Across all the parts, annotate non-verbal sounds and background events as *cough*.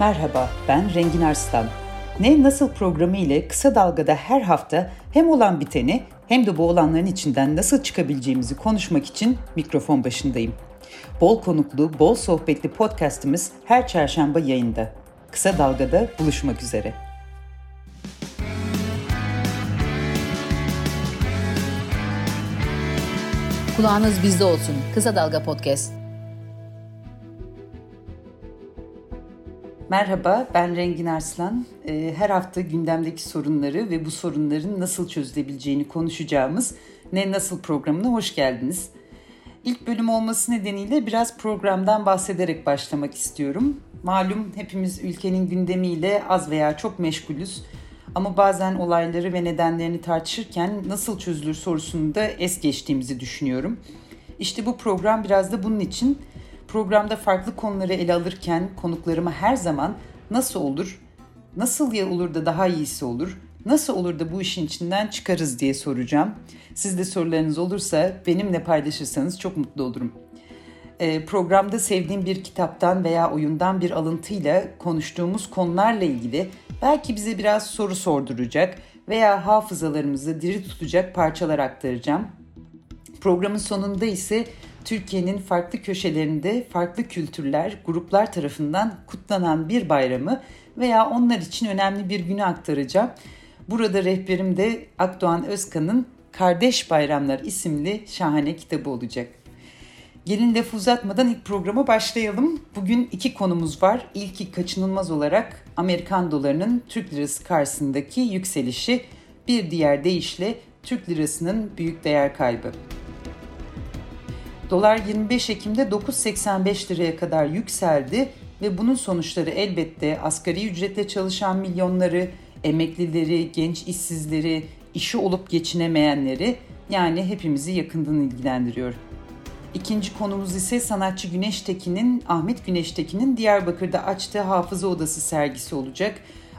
Merhaba, ben Rengin Arslan. Ne Nasıl programı ile kısa dalgada her hafta hem olan biteni hem de bu olanların içinden nasıl çıkabileceğimizi konuşmak için mikrofon başındayım. Bol konuklu, bol sohbetli podcastımız her çarşamba yayında. Kısa Dalga'da buluşmak üzere. Kulağınız bizde olsun. Kısa Dalga Podcast. Merhaba, ben Rengin Arslan. Ee, her hafta gündemdeki sorunları ve bu sorunların nasıl çözülebileceğini konuşacağımız Ne Nasıl programına hoş geldiniz. İlk bölüm olması nedeniyle biraz programdan bahsederek başlamak istiyorum. Malum hepimiz ülkenin gündemiyle az veya çok meşgulüz. Ama bazen olayları ve nedenlerini tartışırken nasıl çözülür sorusunu da es geçtiğimizi düşünüyorum. İşte bu program biraz da bunun için Programda farklı konuları ele alırken konuklarıma her zaman nasıl olur, nasıl ya olur da daha iyisi olur, nasıl olur da bu işin içinden çıkarız diye soracağım. Siz de sorularınız olursa benimle paylaşırsanız çok mutlu olurum. Ee, programda sevdiğim bir kitaptan veya oyundan bir alıntıyla konuştuğumuz konularla ilgili belki bize biraz soru sorduracak veya hafızalarımızı diri tutacak parçalar aktaracağım. Programın sonunda ise Türkiye'nin farklı köşelerinde farklı kültürler, gruplar tarafından kutlanan bir bayramı veya onlar için önemli bir günü aktaracağım. Burada rehberim de Akdoğan Özkan'ın Kardeş Bayramlar isimli şahane kitabı olacak. Gelin lafı uzatmadan ilk programa başlayalım. Bugün iki konumuz var. İlki kaçınılmaz olarak Amerikan dolarının Türk lirası karşısındaki yükselişi, bir diğer deyişle Türk lirasının büyük değer kaybı. Dolar 25 Ekim'de 9.85 liraya kadar yükseldi ve bunun sonuçları elbette asgari ücretle çalışan milyonları, emeklileri, genç işsizleri, işi olup geçinemeyenleri yani hepimizi yakından ilgilendiriyor. İkinci konumuz ise sanatçı Güneş Tekin'in, Ahmet Güneş Tekin'in Diyarbakır'da açtığı Hafıza Odası sergisi olacak.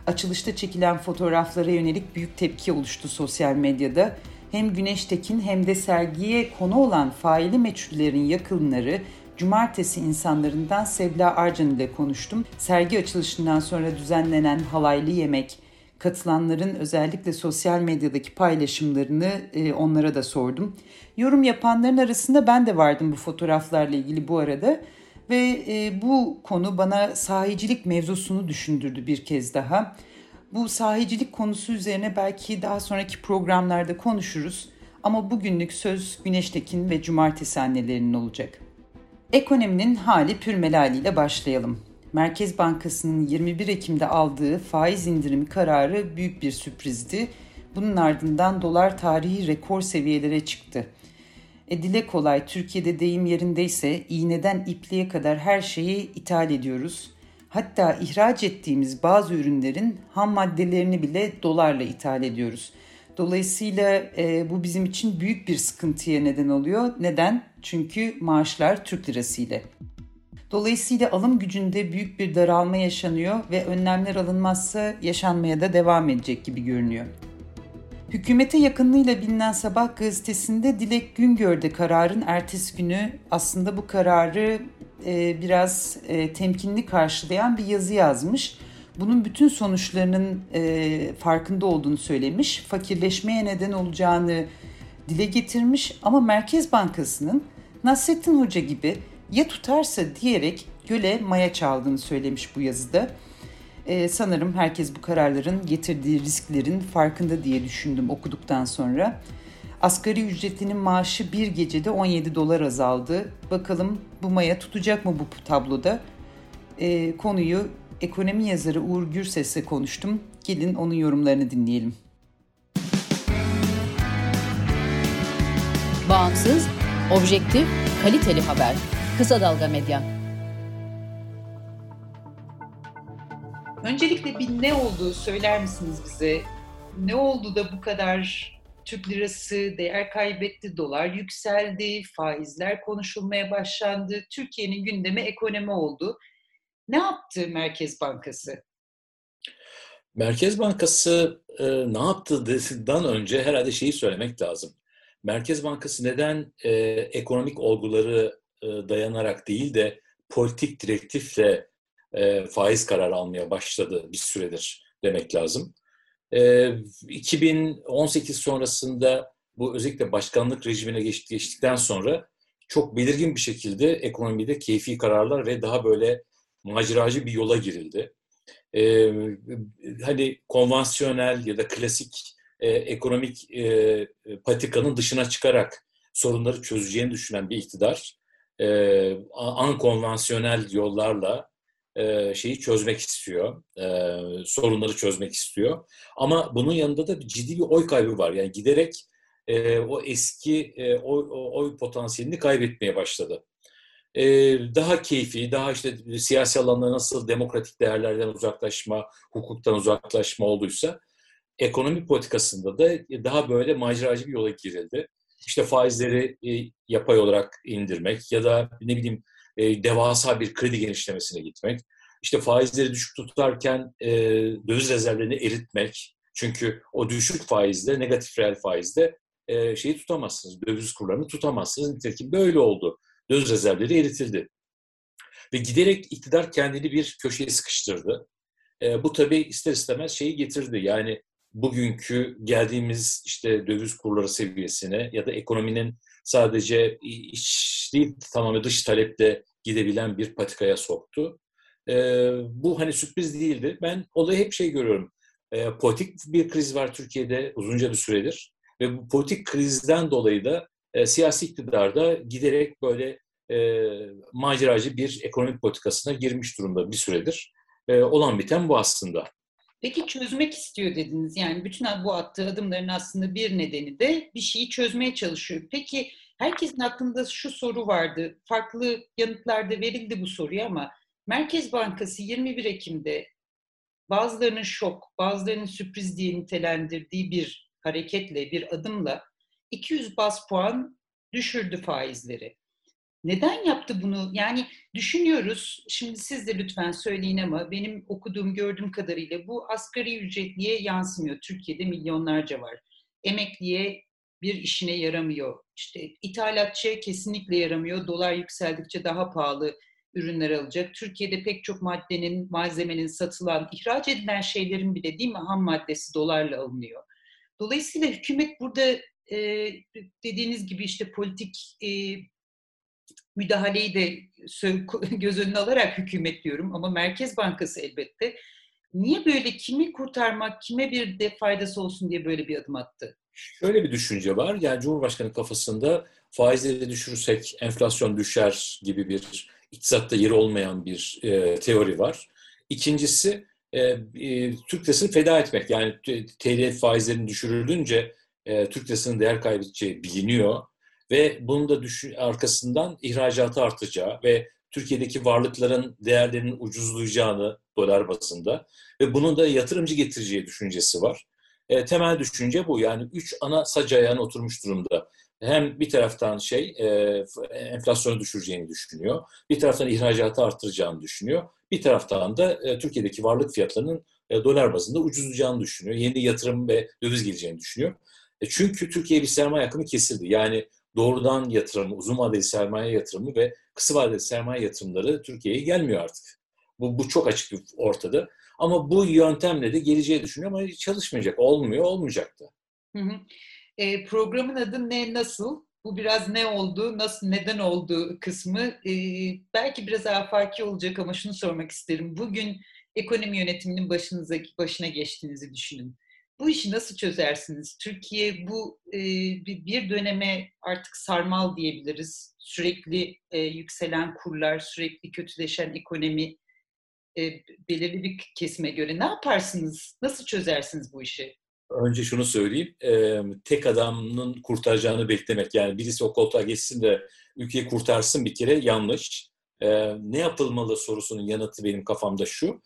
Açılışta çekilen fotoğraflara yönelik büyük tepki oluştu sosyal medyada hem Güneş Tekin hem de sergiye konu olan faili meçhullerin yakınları Cumartesi insanlarından Sevla Arcan ile konuştum. Sergi açılışından sonra düzenlenen halaylı yemek, katılanların özellikle sosyal medyadaki paylaşımlarını e, onlara da sordum. Yorum yapanların arasında ben de vardım bu fotoğraflarla ilgili bu arada ve e, bu konu bana sahicilik mevzusunu düşündürdü bir kez daha. Bu sahicilik konusu üzerine belki daha sonraki programlarda konuşuruz. Ama bugünlük söz Güneştekin ve Cumartesi annelerinin olacak. Ekonominin hali pürmelaliyle başlayalım. Merkez Bankası'nın 21 Ekim'de aldığı faiz indirimi kararı büyük bir sürprizdi. Bunun ardından dolar tarihi rekor seviyelere çıktı. E dile kolay Türkiye'de deyim yerindeyse iğneden ipliğe kadar her şeyi ithal ediyoruz. Hatta ihraç ettiğimiz bazı ürünlerin ham maddelerini bile dolarla ithal ediyoruz. Dolayısıyla e, bu bizim için büyük bir sıkıntıya neden oluyor. Neden? Çünkü maaşlar Türk lirası ile. Dolayısıyla alım gücünde büyük bir daralma yaşanıyor ve önlemler alınmazsa yaşanmaya da devam edecek gibi görünüyor. Hükümete yakınlığıyla bilinen Sabah gazetesinde Dilek Güngör de kararın ertesi günü aslında bu kararı e, biraz e, temkinli karşılayan bir yazı yazmış. Bunun bütün sonuçlarının e, farkında olduğunu söylemiş, fakirleşmeye neden olacağını dile getirmiş ama Merkez Bankası'nın Nasrettin Hoca gibi ya tutarsa diyerek göle maya çaldığını söylemiş bu yazıda. Ee, sanırım herkes bu kararların getirdiği risklerin farkında diye düşündüm okuduktan sonra. Asgari ücretinin maaşı bir gecede 17 dolar azaldı. Bakalım bu maya tutacak mı bu tabloda? Ee, konuyu ekonomi yazarı Uğur Gürses'le konuştum. Gelin onun yorumlarını dinleyelim. Bağımsız, objektif, kaliteli haber. Kısa Dalga Medya. Öncelikle bir ne olduğu söyler misiniz bize? Ne oldu da bu kadar Türk lirası değer kaybetti, dolar yükseldi, faizler konuşulmaya başlandı. Türkiye'nin gündemi ekonomi oldu. Ne yaptı Merkez Bankası? Merkez Bankası e, ne yaptı desinden önce herhalde şeyi söylemek lazım. Merkez Bankası neden e, ekonomik olguları e, dayanarak değil de politik direktifle e, faiz kararı almaya başladı bir süredir demek lazım. E, 2018 sonrasında bu özellikle başkanlık rejimine geç, geçtikten sonra çok belirgin bir şekilde ekonomide keyfi kararlar ve daha böyle maceracı bir yola girildi. Ee, hani konvansiyonel ya da klasik e, ekonomik e, patikanın dışına çıkarak sorunları çözeceğini düşünen bir iktidar e, ankonvansiyonel yollarla şeyi çözmek istiyor, sorunları çözmek istiyor. Ama bunun yanında da bir ciddi bir oy kaybı var. Yani giderek o eski oy, oy potansiyelini kaybetmeye başladı. Daha keyfi, daha işte siyasi alanda nasıl demokratik değerlerden uzaklaşma, hukuktan uzaklaşma olduysa ekonomi politikasında da daha böyle maceracı bir yola girildi. İşte faizleri yapay olarak indirmek ya da ne bileyim e, devasa bir kredi genişlemesine gitmek. İşte faizleri düşük tutarken e, döviz rezervlerini eritmek. Çünkü o düşük faizde, negatif reel faizde e, şeyi tutamazsınız, döviz kurlarını tutamazsınız. Nitekim böyle oldu. Döviz rezervleri eritildi. Ve giderek iktidar kendini bir köşeye sıkıştırdı. E, bu tabii ister istemez şeyi getirdi. Yani bugünkü geldiğimiz işte döviz kurları seviyesine ya da ekonominin sadece iç değil tamamen dış taleple gidebilen bir patikaya soktu. E, bu hani sürpriz değildi. Ben olayı hep şey görüyorum. E, politik bir kriz var Türkiye'de uzunca bir süredir. Ve bu politik krizden dolayı da e, siyasi iktidarda giderek böyle e, maceracı bir ekonomik politikasına girmiş durumda bir süredir. E, olan biten bu aslında. Peki çözmek istiyor dediniz. Yani bütün bu attığı adımların aslında bir nedeni de bir şeyi çözmeye çalışıyor. Peki herkesin aklında şu soru vardı. Farklı yanıtlarda verildi bu soruya ama Merkez Bankası 21 Ekim'de bazılarının şok, bazılarının sürpriz diye nitelendirdiği bir hareketle, bir adımla 200 bas puan düşürdü faizleri. Neden yaptı bunu? Yani düşünüyoruz, şimdi siz de lütfen söyleyin ama benim okuduğum, gördüğüm kadarıyla bu asgari ücretliye yansımıyor. Türkiye'de milyonlarca var. Emekliye bir işine yaramıyor. İşte ithalatçıya kesinlikle yaramıyor. Dolar yükseldikçe daha pahalı ürünler alacak. Türkiye'de pek çok maddenin, malzemenin satılan, ihraç edilen şeylerin bile değil mi ham maddesi dolarla alınıyor. Dolayısıyla hükümet burada e, dediğiniz gibi işte politik e, müdahaleyi de *laughs* göz önüne alarak hükümet diyorum ama Merkez Bankası elbette. Niye böyle kimi kurtarmak, kime bir de faydası olsun diye böyle bir adım attı? Şöyle bir düşünce var. Yani Cumhurbaşkanı kafasında faizleri düşürürsek enflasyon düşer gibi bir iktisatta yeri olmayan bir e, teori var. İkincisi e, e, Türk lirasını feda etmek. Yani TL faizlerini düşürüldünce e, Türk lirasının değer kaybedeceği biliniyor ve bunun da düşün, arkasından ihracatı artacağı ve Türkiye'deki varlıkların değerlerinin ucuzlayacağını dolar bazında ve bunun da yatırımcı getireceği düşüncesi var. E, temel düşünce bu. Yani üç ana sac oturmuş durumda. Hem bir taraftan şey e, enflasyonu düşüreceğini düşünüyor, bir taraftan ihracatı arttıracağını düşünüyor, bir taraftan da e, Türkiye'deki varlık fiyatlarının e, dolar bazında ucuzlayacağını düşünüyor. Yeni yatırım ve döviz geleceğini düşünüyor. E, çünkü Türkiye bir sermaye akımı kesildi. Yani doğrudan yatırım, uzun vadeli sermaye yatırımı ve kısa vadeli sermaye yatırımları Türkiye'ye gelmiyor artık. Bu, bu çok açık ortada. Ama bu yöntemle de geleceği düşünüyor ama çalışmayacak. Olmuyor, olmayacaktı. Hı hı. E, programın adı ne, nasıl? Bu biraz ne oldu, nasıl, neden oldu kısmı. E, belki biraz afaki olacak ama şunu sormak isterim. Bugün ekonomi yönetiminin başınıza, başına geçtiğinizi düşünün. Bu işi nasıl çözersiniz? Türkiye bu e, bir döneme artık sarmal diyebiliriz. Sürekli e, yükselen kurlar, sürekli kötüleşen ekonomi e, belirli bir kesime göre ne yaparsınız? Nasıl çözersiniz bu işi? Önce şunu söyleyeyim, e, tek adamın kurtaracağını beklemek, yani birisi o koltuğa geçsin de ülkeyi kurtarsın bir kere yanlış. E, ne yapılmalı sorusunun yanıtı benim kafamda şu,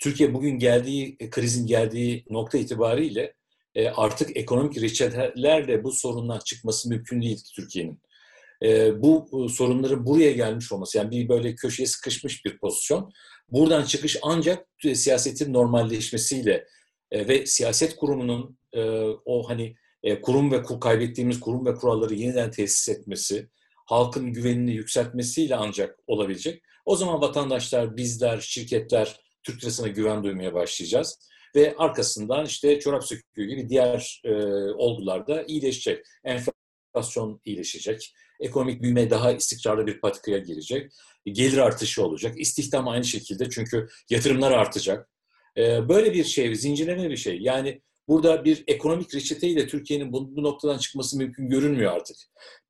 Türkiye bugün geldiği, krizin geldiği nokta itibariyle e, artık ekonomik reçetelerle bu sorundan çıkması mümkün değil Türkiye'nin. E, bu e, sorunların buraya gelmiş olması, yani bir böyle köşeye sıkışmış bir pozisyon. Buradan çıkış ancak siyasetin normalleşmesiyle e, ve siyaset kurumunun e, o hani e, kurum ve kur, kaybettiğimiz kurum ve kuralları yeniden tesis etmesi, halkın güvenini yükseltmesiyle ancak olabilecek. O zaman vatandaşlar, bizler, şirketler Türk lirasına güven duymaya başlayacağız. Ve arkasından işte çorap söküğü gibi diğer e, olgular da iyileşecek. Enflasyon iyileşecek. Ekonomik büyüme daha istikrarlı bir patikaya girecek. Gelir artışı olacak. İstihdam aynı şekilde çünkü yatırımlar artacak. E, böyle bir şey, zincirleme bir şey. Yani burada bir ekonomik reçeteyle Türkiye'nin bu, bu noktadan çıkması mümkün görünmüyor artık.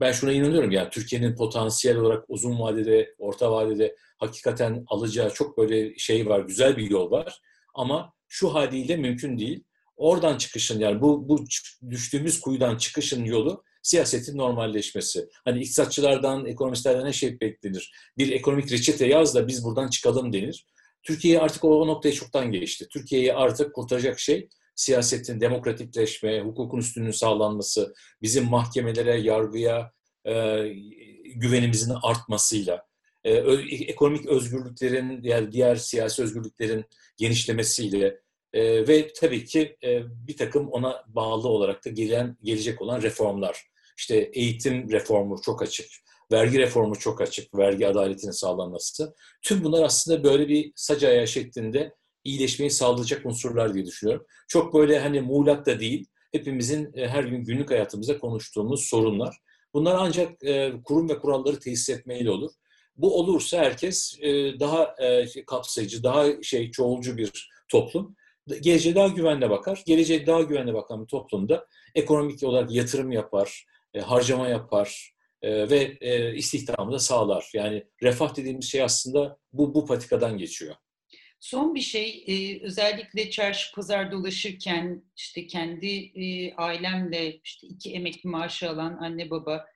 Ben şuna inanıyorum yani Türkiye'nin potansiyel olarak uzun vadede, orta vadede hakikaten alacağı çok böyle şey var, güzel bir yol var. Ama şu haliyle mümkün değil. Oradan çıkışın yani bu, bu düştüğümüz kuyudan çıkışın yolu siyasetin normalleşmesi. Hani iktisatçılardan, ekonomistlerden ne şey beklenir? Bir ekonomik reçete yaz da biz buradan çıkalım denir. Türkiye artık o noktaya çoktan geçti. Türkiye'yi artık kurtaracak şey siyasetin demokratikleşme, hukukun üstünlüğünün sağlanması, bizim mahkemelere, yargıya e, güvenimizin artmasıyla, e, ekonomik özgürlüklerin, yani diğer siyasi özgürlüklerin genişlemesiyle e, ve tabii ki e, bir takım ona bağlı olarak da gelen gelecek olan reformlar. İşte eğitim reformu çok açık, vergi reformu çok açık, vergi adaletinin sağlanması. Tüm bunlar aslında böyle bir sac ayağı şeklinde iyileşmeyi sağlayacak unsurlar diye düşünüyorum. Çok böyle hani muğlak da değil, hepimizin her gün günlük hayatımızda konuştuğumuz sorunlar. Bunlar ancak kurum ve kuralları tesis etmeyle olur. Bu olursa herkes e, daha kapsayıcı, daha şey çoğulcu bir toplum. Geleceğe daha güvenle bakar. Geleceğe daha güvenle bakan bir toplumda ekonomik olarak yatırım yapar, harcama yapar, ve istihdamı da sağlar. Yani refah dediğimiz şey aslında bu, bu patikadan geçiyor. Son bir şey, e, özellikle çarşı pazar dolaşırken işte kendi e, ailemle işte iki emekli maaşı alan anne baba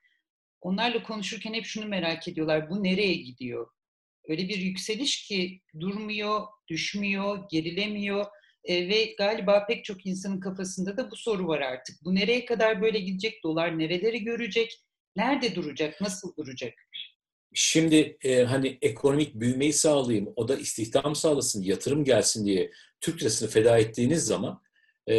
onlarla konuşurken hep şunu merak ediyorlar. Bu nereye gidiyor? Öyle bir yükseliş ki durmuyor, düşmüyor, gerilemiyor e, ve galiba pek çok insanın kafasında da bu soru var artık. Bu nereye kadar böyle gidecek? Dolar nereleri görecek? Nerede duracak? Nasıl duracak? Şimdi e, hani ekonomik büyümeyi sağlayayım, o da istihdam sağlasın, yatırım gelsin diye Türk lirasını feda ettiğiniz zaman, e,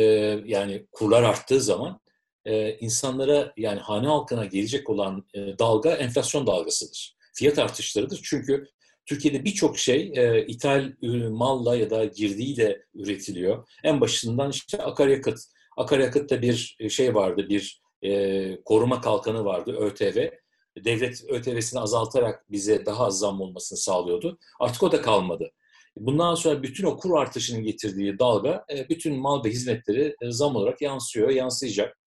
yani kurlar arttığı zaman e, insanlara yani hane halkına gelecek olan e, dalga enflasyon dalgasıdır. Fiyat artışlarıdır. Çünkü Türkiye'de birçok şey e, ithal malla ya da girdiyle üretiliyor. En başından işte akaryakıt. Akaryakıtta bir şey vardı, bir e, koruma kalkanı vardı, ÖTV devlet ÖTV'sini azaltarak bize daha az zam olmasını sağlıyordu. Artık o da kalmadı. Bundan sonra bütün o kur artışının getirdiği dalga e, bütün mal ve hizmetleri e, zam olarak yansıyor, yansıyacak.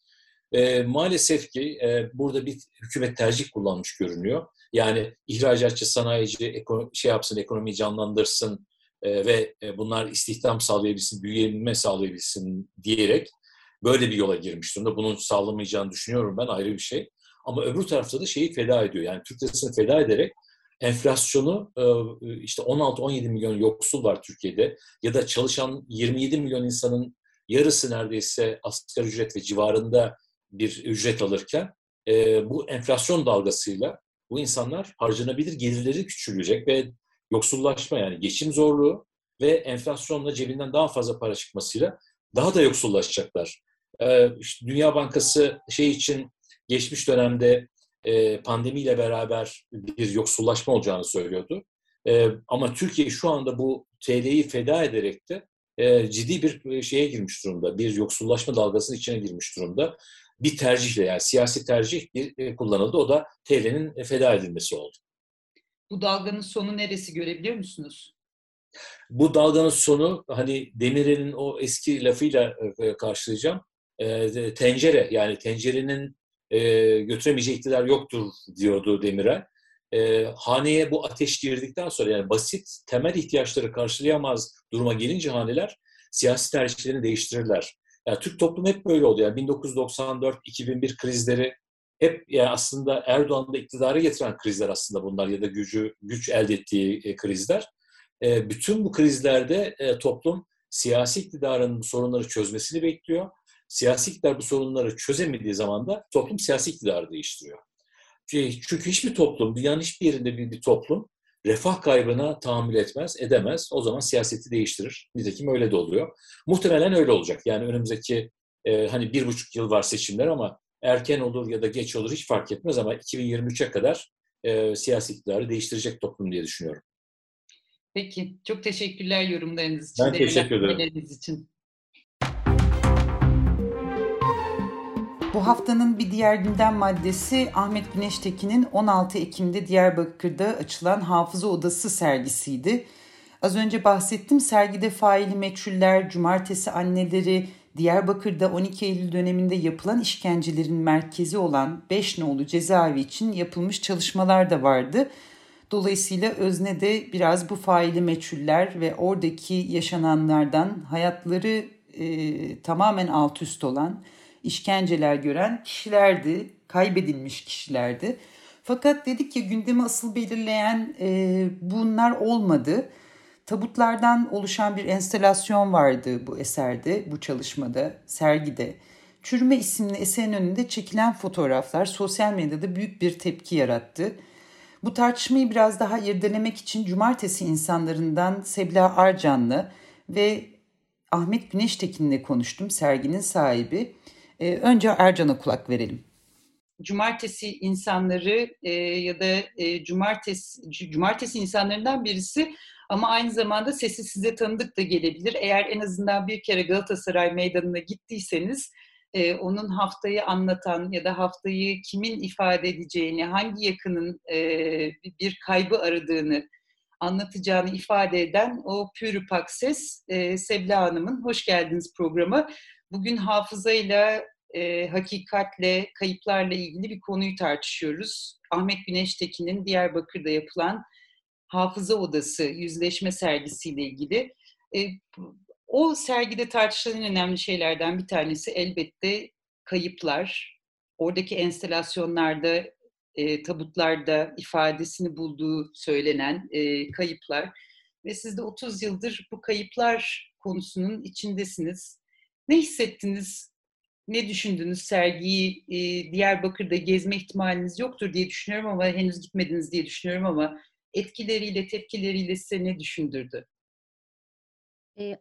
E, maalesef ki burada bir hükümet tercih kullanmış görünüyor. Yani ihracatçı, sanayici şey yapsın, ekonomiyi canlandırsın ve bunlar istihdam sağlayabilsin, büyüyebilme sağlayabilsin diyerek böyle bir yola girmiş durumda. Bunun sağlamayacağını düşünüyorum ben ayrı bir şey. Ama öbür tarafta da şeyi feda ediyor. Yani Türk lirasını feda ederek enflasyonu e, işte 16-17 milyon yoksul var Türkiye'de ya da çalışan 27 milyon insanın yarısı neredeyse asgari ücret ve civarında bir ücret alırken e, bu enflasyon dalgasıyla bu insanlar harcanabilir gelirleri küçülecek ve yoksullaşma yani geçim zorluğu ve enflasyonla cebinden daha fazla para çıkmasıyla daha da yoksullaşacaklar. E, işte Dünya Bankası şey için geçmiş dönemde e, pandemiyle beraber bir yoksullaşma olacağını söylüyordu. E, ama Türkiye şu anda bu TL'yi feda ederek de e, ciddi bir e, şeye girmiş durumda. Bir yoksullaşma dalgasının içine girmiş durumda. Bir tercihle yani siyasi tercih bir e, kullanıldı. O da TL'nin feda edilmesi oldu. Bu dalganın sonu neresi görebiliyor musunuz? Bu dalganın sonu hani Demirel'in o eski lafıyla e, karşılayacağım. E, tencere yani tencerenin e, götüremeyeceği iktidar yoktur diyordu Demirel. E, haneye bu ateş girdikten sonra yani basit temel ihtiyaçları karşılayamaz duruma gelince haneler siyasi tercihlerini değiştirirler. Yani Türk toplumu hep böyle oldu. Yani 1994-2001 krizleri hep yani aslında Erdoğan'da iktidara getiren krizler aslında bunlar ya da gücü güç elde ettiği e, krizler. E, bütün bu krizlerde e, toplum siyasi iktidarın sorunları çözmesini bekliyor siyasi iktidar bu sorunları çözemediği zaman da toplum siyasi iktidarı değiştiriyor. Çünkü hiçbir toplum, dünyanın hiçbir yerinde bir, bir toplum refah kaybına tahammül etmez, edemez. O zaman siyaseti değiştirir. Nitekim öyle de oluyor. Muhtemelen öyle olacak. Yani önümüzdeki e, hani bir buçuk yıl var seçimler ama erken olur ya da geç olur hiç fark etmez ama 2023'e kadar e, siyasi iktidarı değiştirecek toplum diye düşünüyorum. Peki. Çok teşekkürler yorumlarınız için. Ben teşekkür ederim. için. Bu haftanın bir diğer gündem maddesi Ahmet Güneştekin'in 16 Ekim'de Diyarbakır'da açılan Hafıza Odası sergisiydi. Az önce bahsettim sergide faili meçhuller, cumartesi anneleri, Diyarbakır'da 12 Eylül döneminde yapılan işkencelerin merkezi olan Beşnoğlu cezaevi için yapılmış çalışmalar da vardı. Dolayısıyla özne de biraz bu faili meçhuller ve oradaki yaşananlardan hayatları e, tamamen alt üst olan işkenceler gören kişilerdi, kaybedilmiş kişilerdi. Fakat dedik ya gündemi asıl belirleyen e, bunlar olmadı. Tabutlardan oluşan bir enstelasyon vardı bu eserde, bu çalışmada, sergide. Çürüme isimli eserin önünde çekilen fotoğraflar sosyal medyada büyük bir tepki yarattı. Bu tartışmayı biraz daha irdelemek için cumartesi insanlarından Sebla Arcanlı ve Ahmet Güneştekin'le konuştum, serginin sahibi. Ee, önce Ercan'a kulak verelim. Cumartesi insanları e, ya da e, cumartesi cumartesi insanlarından birisi ama aynı zamanda sesi size tanıdık da gelebilir. Eğer en azından bir kere Galatasaray Meydanı'na gittiyseniz e, onun haftayı anlatan ya da haftayı kimin ifade edeceğini, hangi yakının e, bir kaybı aradığını anlatacağını ifade eden o pürüpak ses e, Sebla Hanım'ın. Hoş geldiniz programa. Bugün hafızayla, e, hakikatle, kayıplarla ilgili bir konuyu tartışıyoruz. Ahmet Güneştekin'in Diyarbakır'da yapılan Hafıza Odası yüzleşme sergisiyle ilgili. E, o sergide tartışılan önemli şeylerden bir tanesi elbette kayıplar. Oradaki enstelasyonlarda, e, tabutlarda ifadesini bulduğu söylenen e, kayıplar. Ve siz de 30 yıldır bu kayıplar konusunun içindesiniz. Ne hissettiniz? Ne düşündünüz? Sergiyi e, Diyarbakır'da gezme ihtimaliniz yoktur diye düşünüyorum ama henüz gitmediniz diye düşünüyorum ama etkileriyle, tepkileriyle size ne düşündürdü?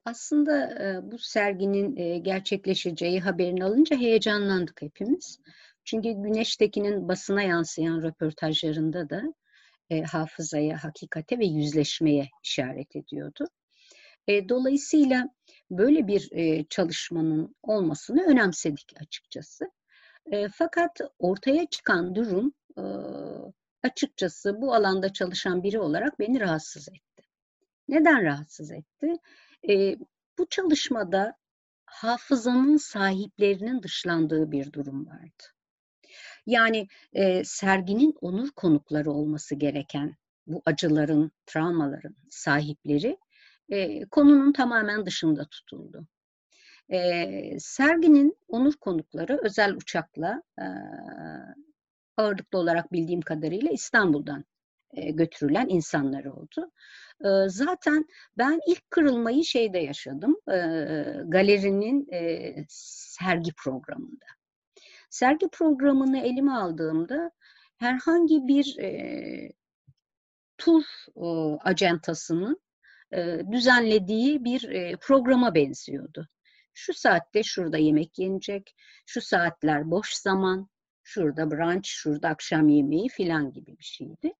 aslında bu serginin gerçekleşeceği haberini alınca heyecanlandık hepimiz. Çünkü Güneştekin'in basına yansıyan röportajlarında da hafızaya, hakikate ve yüzleşmeye işaret ediyordu. dolayısıyla böyle bir çalışmanın olmasını önemsedik açıkçası. fakat ortaya çıkan durum açıkçası bu alanda çalışan biri olarak beni rahatsız etti. Neden rahatsız etti? E, bu çalışmada hafızanın sahiplerinin dışlandığı bir durum vardı. Yani e, serginin onur konukları olması gereken bu acıların, travmaların sahipleri e, konunun tamamen dışında tutuldu. E, serginin onur konukları özel uçakla e, ağırlıklı olarak bildiğim kadarıyla İstanbul'dan e, götürülen insanlar oldu. E, zaten ben ilk kırılmayı şeyde yaşadım, e, galerinin e, sergi programında. Sergi programını elime aldığımda herhangi bir e, tur e, acentasının e, düzenlediği bir e, programa benziyordu. Şu saatte şurada yemek yenecek, şu saatler boş zaman, şurada brunch, şurada akşam yemeği filan gibi bir şeydi.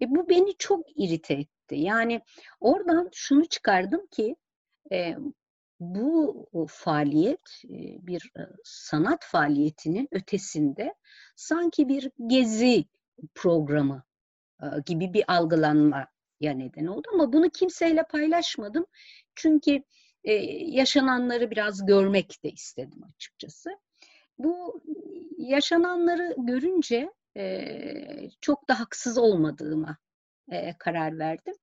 E, bu beni çok irite etti. Yani oradan şunu çıkardım ki e, bu faaliyet e, bir sanat faaliyetinin ötesinde sanki bir gezi programı gibi bir algılanma ya neden oldu ama bunu kimseyle paylaşmadım. Çünkü e, yaşananları biraz görmek de istedim açıkçası. Bu yaşananları görünce e, çok da haksız olmadığıma e, karar verdim.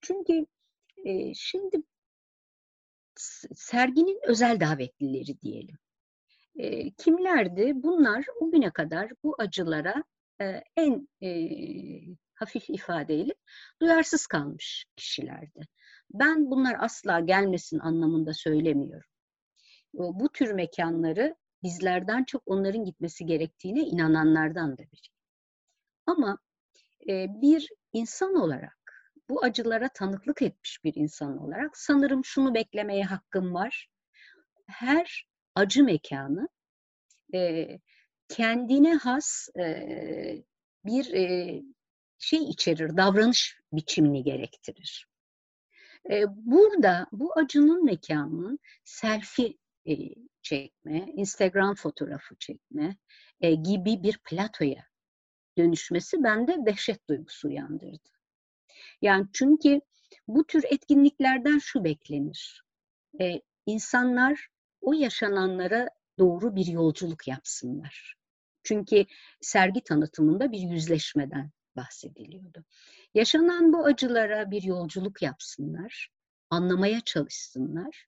Çünkü e, şimdi serginin özel davetlileri diyelim. E, kimlerdi? Bunlar o güne kadar bu acılara e, en e, hafif ifadeyle duyarsız kalmış kişilerdi. Ben bunlar asla gelmesin anlamında söylemiyorum. Bu tür mekanları bizlerden çok onların gitmesi gerektiğine inananlardan da biri. Ama e, bir insan olarak, bu acılara tanıklık etmiş bir insan olarak sanırım şunu beklemeye hakkım var. Her acı mekanı e, kendine has e, bir şey içerir, davranış biçimini gerektirir. E, burada bu acının mekanının selfie çekme, Instagram fotoğrafı çekme e, gibi bir platoya dönüşmesi bende dehşet duygusu uyandırdı. Yani çünkü bu tür etkinliklerden şu beklenir. E, insanlar o yaşananlara doğru bir yolculuk yapsınlar. Çünkü sergi tanıtımında bir yüzleşmeden bahsediliyordu. Yaşanan bu acılara bir yolculuk yapsınlar, anlamaya çalışsınlar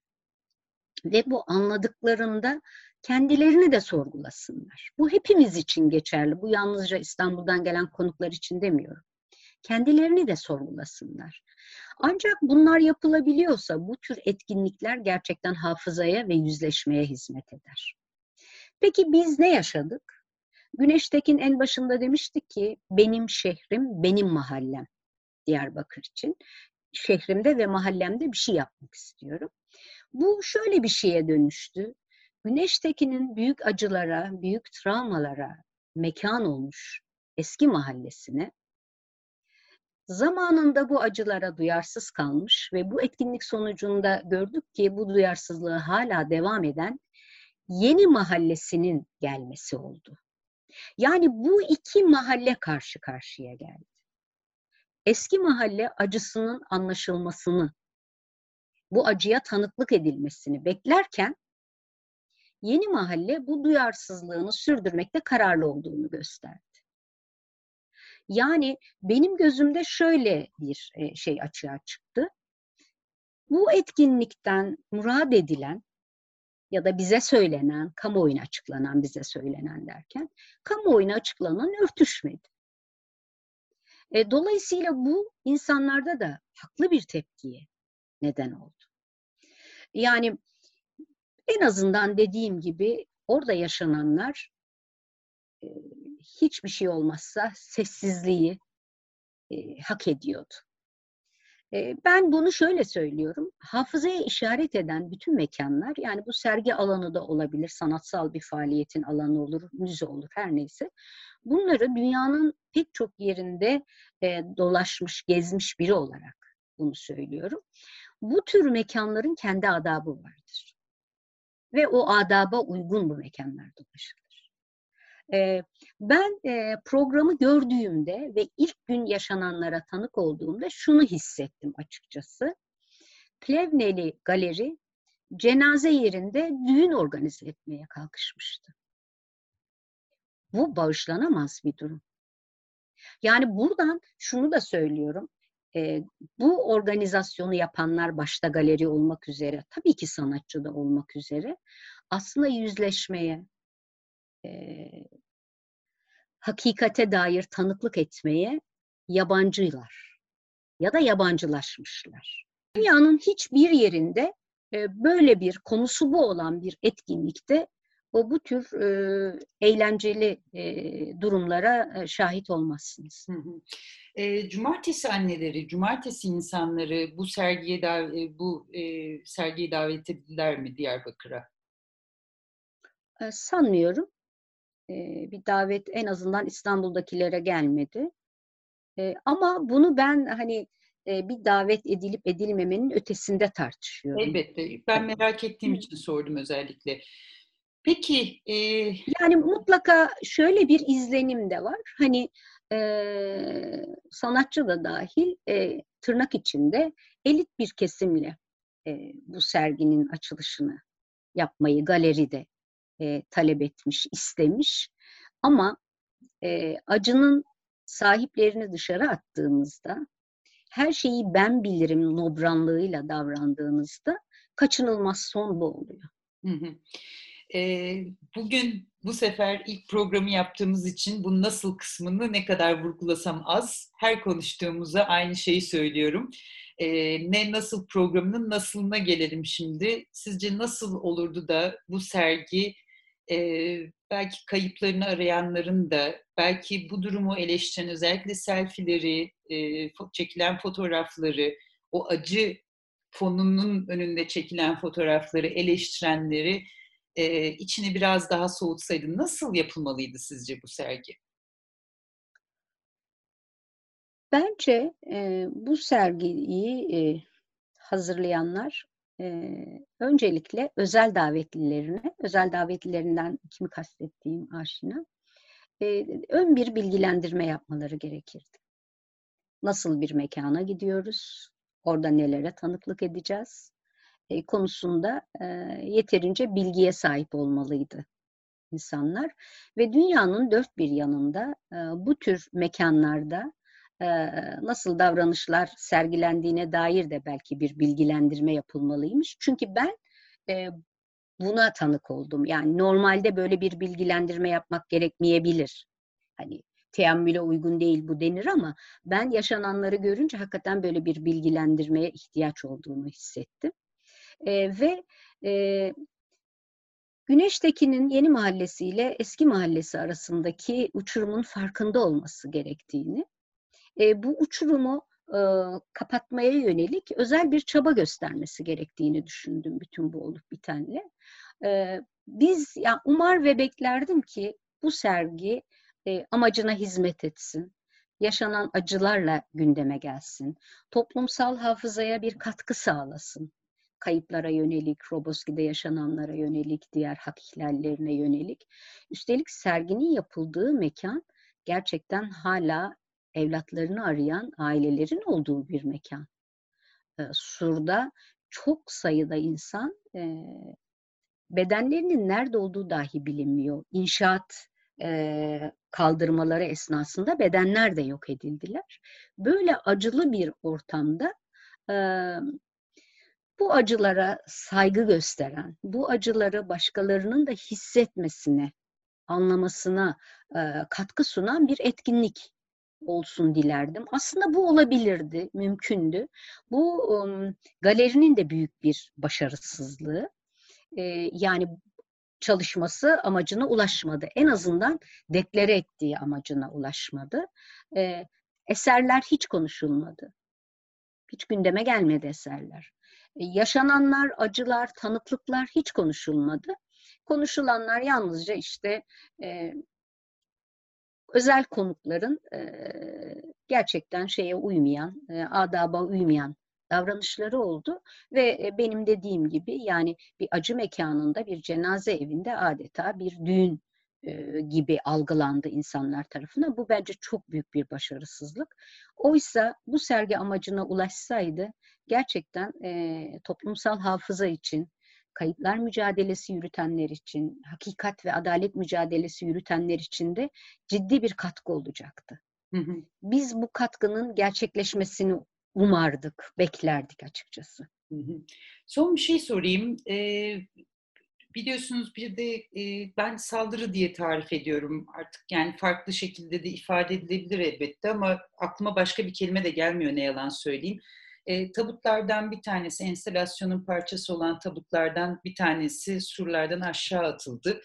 ve bu anladıklarında kendilerini de sorgulasınlar. Bu hepimiz için geçerli. Bu yalnızca İstanbul'dan gelen konuklar için demiyorum. Kendilerini de sorgulasınlar. Ancak bunlar yapılabiliyorsa bu tür etkinlikler gerçekten hafızaya ve yüzleşmeye hizmet eder. Peki biz ne yaşadık? Güneş Tekin en başında demişti ki benim şehrim, benim mahallem Diyarbakır için. Şehrimde ve mahallemde bir şey yapmak istiyorum. Bu şöyle bir şeye dönüştü. Güneş Tekin'in büyük acılara, büyük travmalara mekan olmuş eski mahallesine zamanında bu acılara duyarsız kalmış ve bu etkinlik sonucunda gördük ki bu duyarsızlığı hala devam eden yeni mahallesinin gelmesi oldu. Yani bu iki mahalle karşı karşıya geldi. Eski mahalle acısının anlaşılmasını, bu acıya tanıklık edilmesini beklerken yeni mahalle bu duyarsızlığını sürdürmekte kararlı olduğunu gösterdi. Yani benim gözümde şöyle bir e, şey açığa çıktı. Bu etkinlikten murad edilen ya da bize söylenen, kamuoyuna açıklanan bize söylenen derken, kamuoyuna açıklanan örtüşmedi. E, dolayısıyla bu insanlarda da haklı bir tepkiye neden oldu. Yani en azından dediğim gibi orada yaşananlar e, hiçbir şey olmazsa sessizliği e, hak ediyordu. Ben bunu şöyle söylüyorum. Hafızaya işaret eden bütün mekanlar, yani bu sergi alanı da olabilir, sanatsal bir faaliyetin alanı olur, müze olur, her neyse. Bunları dünyanın pek çok yerinde dolaşmış, gezmiş biri olarak bunu söylüyorum. Bu tür mekanların kendi adabı vardır. Ve o adaba uygun bu mekanlar dolaşılır. Ben programı gördüğümde ve ilk gün yaşananlara tanık olduğumda şunu hissettim açıkçası. Plevneli Galeri cenaze yerinde düğün organize etmeye kalkışmıştı. Bu bağışlanamaz bir durum. Yani buradan şunu da söylüyorum. E, bu organizasyonu yapanlar başta galeri olmak üzere, tabii ki sanatçı da olmak üzere aslında yüzleşmeye, e, hakikate dair tanıklık etmeye yabancılar ya da yabancılaşmışlar. Dünyanın hiçbir yerinde e, böyle bir konusu bu olan bir etkinlikte o bu tür e, eğlenceli e, durumlara e, şahit olmazsınız. Hı hı. E, cumartesi anneleri, cumartesi insanları bu sergiye dav- bu e, sergiye davet edildiler mi Diyarbakır'a? E, sanmıyorum bir davet en azından İstanbul'dakilere gelmedi. ama bunu ben hani bir davet edilip edilmemenin ötesinde tartışıyorum. Elbette. Ben merak ettiğim için sordum özellikle. Peki. E... Yani mutlaka şöyle bir izlenim de var. Hani e, sanatçı da dahil e, tırnak içinde elit bir kesimle e, bu serginin açılışını yapmayı galeride e, talep etmiş, istemiş. Ama e, acının sahiplerini dışarı attığınızda, her şeyi ben bilirim nobranlığıyla davrandığınızda kaçınılmaz son bu oluyor. E, bugün bu sefer ilk programı yaptığımız için bu nasıl kısmını ne kadar vurgulasam az. Her konuştuğumuza aynı şeyi söylüyorum. E, ne nasıl programının nasılına gelelim şimdi. Sizce nasıl olurdu da bu sergi e, belki kayıplarını arayanların da belki bu durumu eleştiren özellikle selfileri, e, çekilen fotoğrafları, o acı fonunun önünde çekilen fotoğrafları eleştirenleri e, içini biraz daha soğutsaydı nasıl yapılmalıydı sizce bu sergi? Bence e, bu sergiyi e, hazırlayanlar e, öncelikle özel davetlilerine, özel davetlilerinden kimi kastettiğim aşina, e, ön bir bilgilendirme yapmaları gerekirdi. Nasıl bir mekana gidiyoruz? Orada nelere tanıklık edeceğiz? E, konusunda e, yeterince bilgiye sahip olmalıydı insanlar ve dünyanın dört bir yanında e, bu tür mekanlarda nasıl davranışlar sergilendiğine dair de belki bir bilgilendirme yapılmalıymış. Çünkü ben buna tanık oldum. Yani normalde böyle bir bilgilendirme yapmak gerekmeyebilir. Hani teammüle uygun değil bu denir ama ben yaşananları görünce hakikaten böyle bir bilgilendirmeye ihtiyaç olduğunu hissettim. E, ve e, Güneşteki'nin yeni mahallesiyle eski mahallesi arasındaki uçurumun farkında olması gerektiğini, bu uçurumu kapatmaya yönelik özel bir çaba göstermesi gerektiğini düşündüm bütün bu olup bitenle. Biz ya umar ve beklerdim ki bu sergi amacına hizmet etsin, yaşanan acılarla gündeme gelsin, toplumsal hafızaya bir katkı sağlasın kayıplara yönelik, Roboski'de yaşananlara yönelik, diğer hak ihlallerine yönelik. Üstelik serginin yapıldığı mekan gerçekten hala evlatlarını arayan ailelerin olduğu bir mekan. Sur'da çok sayıda insan bedenlerinin nerede olduğu dahi bilinmiyor. İnşaat kaldırmaları esnasında bedenler de yok edildiler. Böyle acılı bir ortamda bu acılara saygı gösteren, bu acıları başkalarının da hissetmesine, anlamasına e, katkı sunan bir etkinlik olsun dilerdim. Aslında bu olabilirdi, mümkündü. Bu um, galerinin de büyük bir başarısızlığı. E, yani çalışması amacına ulaşmadı. En azından deklare ettiği amacına ulaşmadı. E, eserler hiç konuşulmadı. Hiç gündeme gelmedi eserler. E, yaşananlar, acılar, tanıklıklar hiç konuşulmadı. Konuşulanlar yalnızca işte e, özel konukların e, gerçekten şeye uymayan, e, adaba uymayan davranışları oldu ve e, benim dediğim gibi yani bir acı mekanında bir cenaze evinde adeta bir düğün e, gibi algılandı insanlar tarafından. Bu bence çok büyük bir başarısızlık. Oysa bu sergi amacına ulaşsaydı gerçekten e, toplumsal hafıza için, kayıplar mücadelesi yürütenler için, hakikat ve adalet mücadelesi yürütenler için de ciddi bir katkı olacaktı. Hı hı. Biz bu katkının gerçekleşmesini umardık, beklerdik açıkçası. Hı hı. Son bir şey sorayım. Ee, biliyorsunuz bir de e, ben saldırı diye tarif ediyorum artık yani farklı şekilde de ifade edilebilir elbette ama aklıma başka bir kelime de gelmiyor ne yalan söyleyeyim. E, tabutlardan bir tanesi, enstalasyonun parçası olan tabutlardan bir tanesi surlardan aşağı atıldı.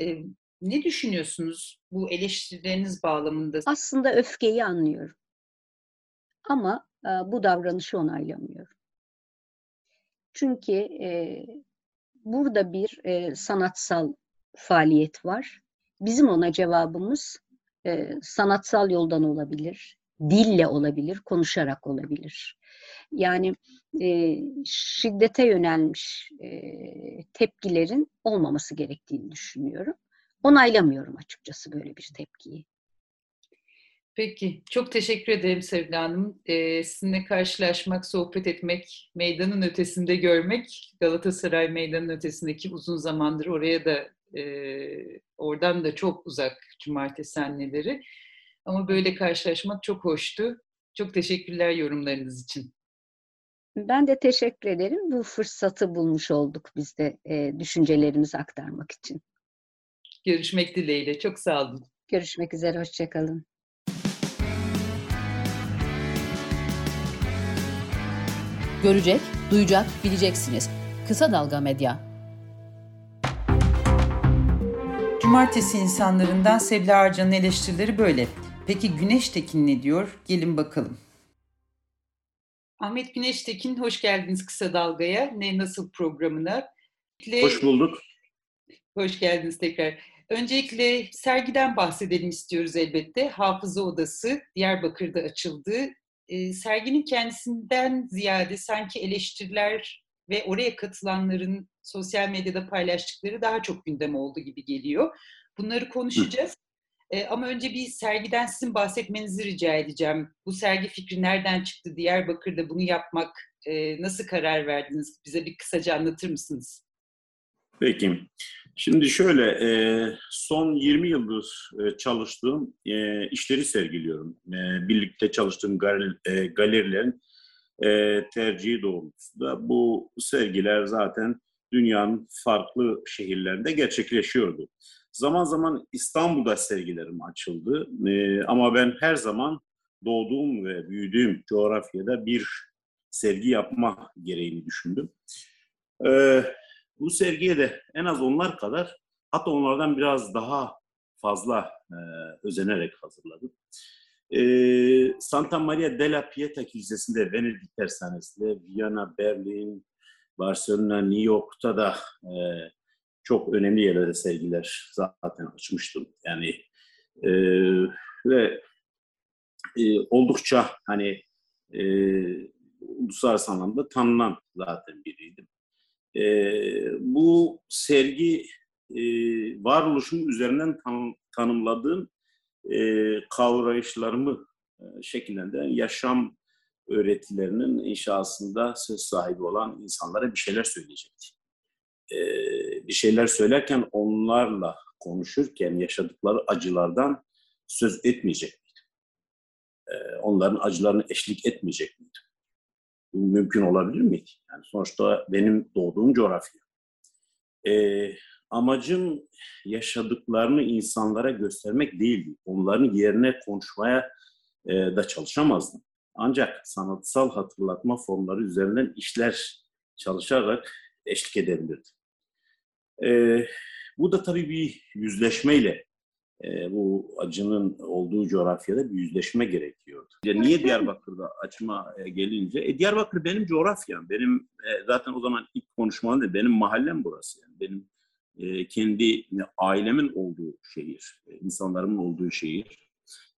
E, ne düşünüyorsunuz bu eleştirileriniz bağlamında? Aslında öfkeyi anlıyorum. Ama e, bu davranışı onaylamıyorum. Çünkü e, burada bir e, sanatsal faaliyet var. Bizim ona cevabımız e, sanatsal yoldan olabilir, dille olabilir, konuşarak olabilir. Yani e, şiddete yönelmiş e, tepkilerin olmaması gerektiğini düşünüyorum. Onaylamıyorum açıkçası böyle bir tepkiyi. Peki, çok teşekkür ederim Sevda Hanım. Ee, sizinle karşılaşmak, sohbet etmek, meydanın ötesinde görmek, Galatasaray meydanın ötesindeki uzun zamandır oraya da, e, oradan da çok uzak cumartesi anneleri. Ama böyle karşılaşmak çok hoştu. Çok teşekkürler yorumlarınız için. Ben de teşekkür ederim. Bu fırsatı bulmuş olduk biz de e, düşüncelerimizi aktarmak için. Görüşmek dileğiyle. Çok sağ olun. Görüşmek üzere. Hoşçakalın. Görecek, duyacak, bileceksiniz. Kısa Dalga Medya. Cumartesi insanlarından Sevda Arcan'ın eleştirileri böyle. Peki Güneş Tekin ne diyor? Gelin bakalım. Ahmet Güneş Tekin, hoş geldiniz Kısa Dalga'ya. Ne Nasıl programına. Hoş bulduk. Hoş geldiniz tekrar. Öncelikle sergiden bahsedelim istiyoruz elbette. Hafıza Odası Diyarbakır'da açıldı. e, serginin kendisinden ziyade sanki eleştiriler ve oraya katılanların sosyal medyada paylaştıkları daha çok gündem oldu gibi geliyor. Bunları konuşacağız. E, ama önce bir sergiden sizin bahsetmenizi rica edeceğim. Bu sergi fikri nereden çıktı? Diyarbakır'da bunu yapmak e, nasıl karar verdiniz? Bize bir kısaca anlatır mısınız? Peki. Şimdi şöyle, e, son 20 yıldır e, çalıştığım e, işleri sergiliyorum. E, birlikte çalıştığım galer, e, galerilerin e, tercihi doğrultusunda bu sergiler zaten dünyanın farklı şehirlerinde gerçekleşiyordu. Zaman zaman İstanbul'da sergilerim açıldı e, ama ben her zaman doğduğum ve büyüdüğüm coğrafyada bir sergi yapma gereğini düşündüm. E, bu sergiye de en az onlar kadar hatta onlardan biraz daha fazla e, özenerek hazırladım. E, Santa Maria della Pieta Kilisesi'nde Venedik Tersanesi'nde, Viyana, Berlin, Barcelona, New York'ta da e, çok önemli yerlere sergiler zaten açmıştım. Yani e, ve e, oldukça hani e, uluslararası anlamda tanınan zaten biriydim. E, bu sergi e, varoluşum üzerinden tan tanımladığım e, kavrayışlarımı e, şekillendiren yaşam öğretilerinin inşasında söz sahibi olan insanlara bir şeyler söyleyecekti. E, bir şeyler söylerken onlarla konuşurken yaşadıkları acılardan söz etmeyecek miydi? E, onların acılarını eşlik etmeyecek miydi? Bu mümkün olabilir miydi? Yani sonuçta benim doğduğum coğrafya. E, amacım yaşadıklarını insanlara göstermek değildi. Onların yerine konuşmaya e, da çalışamazdım. Ancak sanatsal hatırlatma formları üzerinden işler çalışarak eşlik edebilirdim. E, bu da tabii bir yüzleşmeyle e, bu acının olduğu coğrafyada bir yüzleşme gerekiyordu. Yani niye Diyarbakır'da açma e, gelince? E, Diyarbakır benim coğrafyam. Benim e, zaten o zaman ilk konuşmamda benim mahallem burası. Yani benim e, kendi ailemin olduğu şehir, e, insanlarımın olduğu şehir.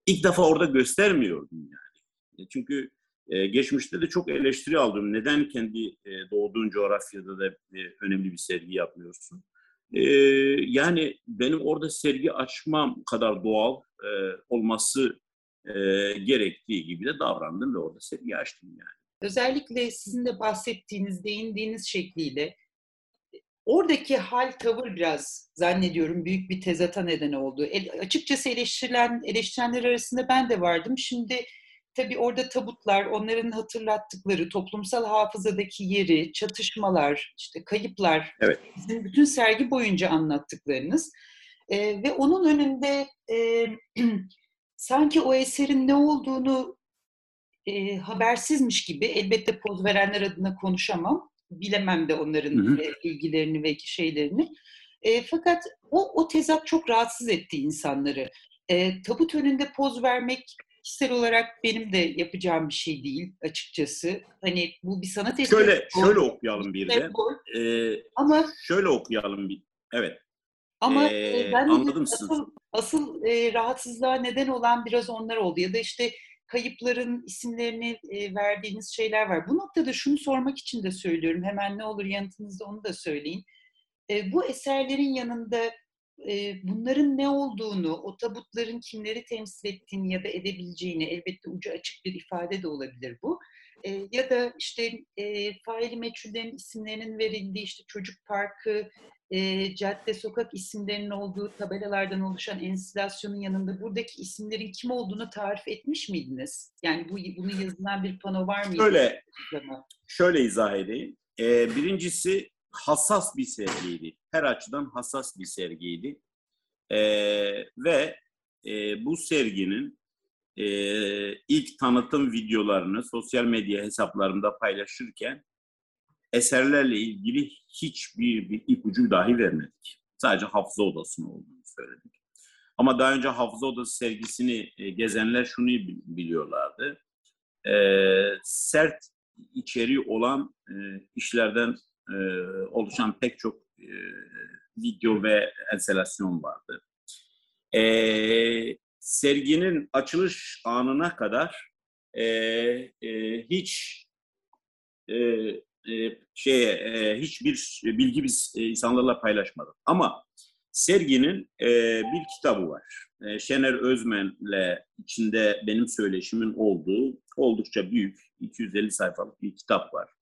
İlk defa orada göstermiyordum yani. E, çünkü e, geçmişte de çok eleştiri aldım. Neden kendi e, doğduğun coğrafyada da e, önemli bir sergi yapmıyorsun? E, yani benim orada sergi açmam kadar doğal e, olması e, gerektiği gibi de davrandım ve orada sergi açtım yani. Özellikle sizin de bahsettiğiniz, değindiğiniz şekliyle oradaki hal tavır biraz zannediyorum büyük bir tezata neden oldu. El, açıkçası eleştirilen eleştirenler arasında ben de vardım. Şimdi tabii orada tabutlar, onların hatırlattıkları toplumsal hafızadaki yeri, çatışmalar, işte kayıplar, evet. sizin bütün sergi boyunca anlattıklarınız. E, ve onun önünde e, *clears throat* sanki o eserin ne olduğunu e, habersizmiş gibi, elbette poz verenler adına konuşamam, bilemem de onların hı hı. E, ilgilerini ve şeylerini. E, fakat o, o tezat çok rahatsız etti insanları. E, tabut önünde poz vermek kişisel olarak benim de yapacağım bir şey değil açıkçası. Hani bu bir sanat eseri. Şöyle, şöyle okuyalım bir de. Ee, Ama şöyle okuyalım bir. Evet. Ama ee, ben anladım asıl, asıl e, rahatsızlığa neden olan biraz onlar oldu. Ya da işte kayıpların isimlerini e, verdiğiniz şeyler var. Bu noktada şunu sormak için de söylüyorum. Hemen ne olur yanıtınızda onu da söyleyin. E, bu eserlerin yanında e, bunların ne olduğunu, o tabutların kimleri temsil ettiğini ya da edebileceğini elbette ucu açık bir ifade de olabilir bu. E, ya da işte e, faili meçhullerin isimlerinin verildiği işte çocuk parkı, e, cadde sokak isimlerinin olduğu tabelalardan oluşan enstalasyonun yanında buradaki isimlerin kim olduğunu tarif etmiş miydiniz? Yani bu bunu yazılan bir pano var mıydı? Şöyle, şöyle izah edeyim. Ee, birincisi hassas bir sergiydi. Her açıdan hassas bir sergiydi. E, ve e, bu serginin e, ilk tanıtım videolarını sosyal medya hesaplarımda paylaşırken eserlerle ilgili hiçbir bir ipucu dahi vermedik. Sadece hafıza odasının olduğunu söyledik. Ama daha önce hafıza odası sergisini e, gezenler şunu biliyorlardı. E, sert içeriği olan e, işlerden e, oluşan pek çok e, video ve enstelasyon vardı. E, serginin açılış anına kadar e, e, hiç e, e, şeye e, hiçbir bilgi biz e, insanlarla paylaşmadık. Ama serginin e, bir kitabı var. E, Şener Özmen'le içinde benim söyleşimin olduğu oldukça büyük 250 sayfalık bir kitap var.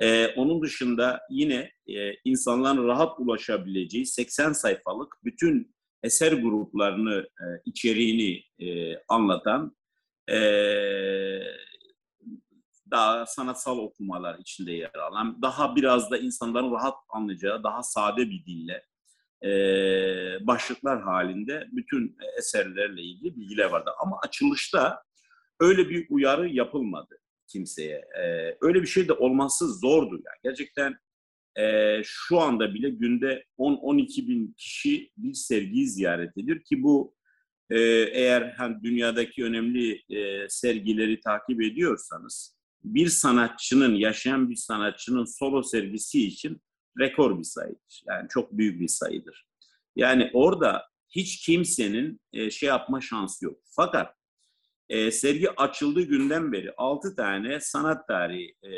E, onun dışında yine e, insanların rahat ulaşabileceği 80 sayfalık bütün eser gruplarını, e, içeriğini e, anlatan e, daha sanatsal okumalar içinde yer alan, daha biraz da insanların rahat anlayacağı, daha sade bir dille e, başlıklar halinde bütün eserlerle ilgili bilgiler vardı. Ama açılışta öyle bir uyarı yapılmadı kimseye. E, öyle bir şey de olması zordu. Yani. Gerçekten e, şu anda bile günde 10-12 bin kişi bir sergiyi ziyaret ediyor ki bu e, eğer hani dünyadaki önemli e, sergileri takip ediyorsanız bir sanatçının, yaşayan bir sanatçının solo sergisi için rekor bir sayıdır. Yani çok büyük bir sayıdır. Yani orada hiç kimsenin e, şey yapma şansı yok. Fakat e, sergi açıldığı günden beri 6 tane sanat tarihi e,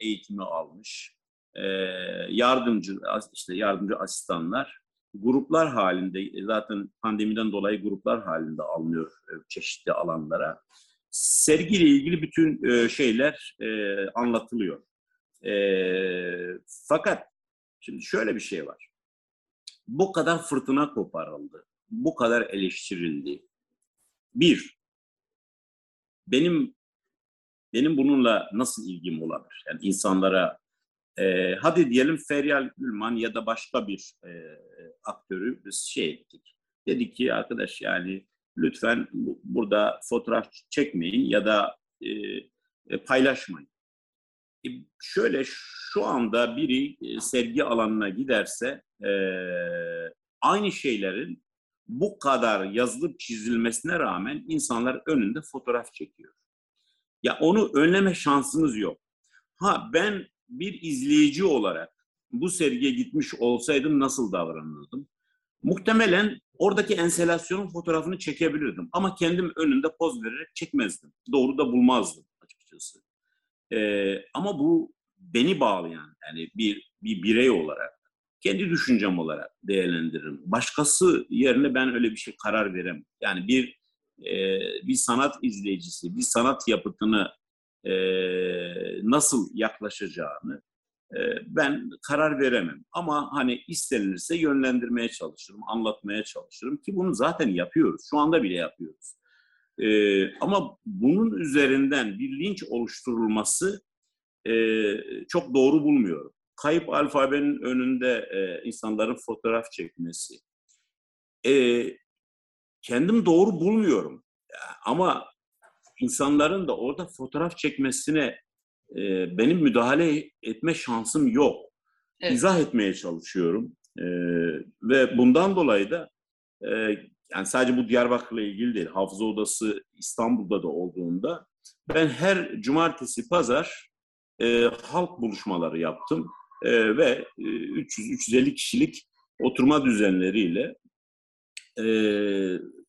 eğitimi almış e, yardımcı işte yardımcı asistanlar gruplar halinde zaten pandemiden dolayı gruplar halinde alınıyor e, çeşitli alanlara. Sergiyle ilgili bütün e, şeyler e, anlatılıyor. Fakat şimdi şöyle bir şey var. Bu kadar fırtına koparıldı. Bu kadar eleştirildi. Bir, benim benim bununla nasıl ilgim olabilir? Yani insanlara e, hadi diyelim Feryal Gülman ya da başka bir e, aktörü biz şey ettik. Dedik ki arkadaş yani lütfen bu, burada fotoğraf çekmeyin ya da e, e, paylaşmayın. E, şöyle şu anda biri e, sergi alanına giderse e, aynı şeylerin bu kadar yazılıp çizilmesine rağmen insanlar önünde fotoğraf çekiyor. Ya onu önleme şansınız yok. Ha ben bir izleyici olarak bu sergiye gitmiş olsaydım nasıl davranırdım? Muhtemelen oradaki enselasyonun fotoğrafını çekebilirdim. Ama kendim önünde poz vererek çekmezdim. Doğru da bulmazdım açıkçası. Ee, ama bu beni bağlayan yani bir, bir birey olarak kendi düşüncem olarak değerlendiririm. Başkası yerine ben öyle bir şey karar veremem. Yani bir e, bir sanat izleyicisi, bir sanat yapıtını e, nasıl yaklaşacağını e, ben karar veremem. Ama hani istenilirse yönlendirmeye çalışırım, anlatmaya çalışırım ki bunu zaten yapıyoruz. Şu anda bile yapıyoruz. E, ama bunun üzerinden bir linç oluşturulması e, çok doğru bulmuyorum. Kayıp alfabenin önünde e, insanların fotoğraf çekmesi. E, kendim doğru bulmuyorum. Ama insanların da orada fotoğraf çekmesine e, benim müdahale etme şansım yok. Evet. İzah etmeye çalışıyorum. E, ve bundan dolayı da e, yani sadece bu Diyarbakır'la ilgili değil, Hafıza Odası İstanbul'da da olduğunda ben her cumartesi, pazar e, halk buluşmaları yaptım e, ve e, 300-350 kişilik oturma düzenleriyle e,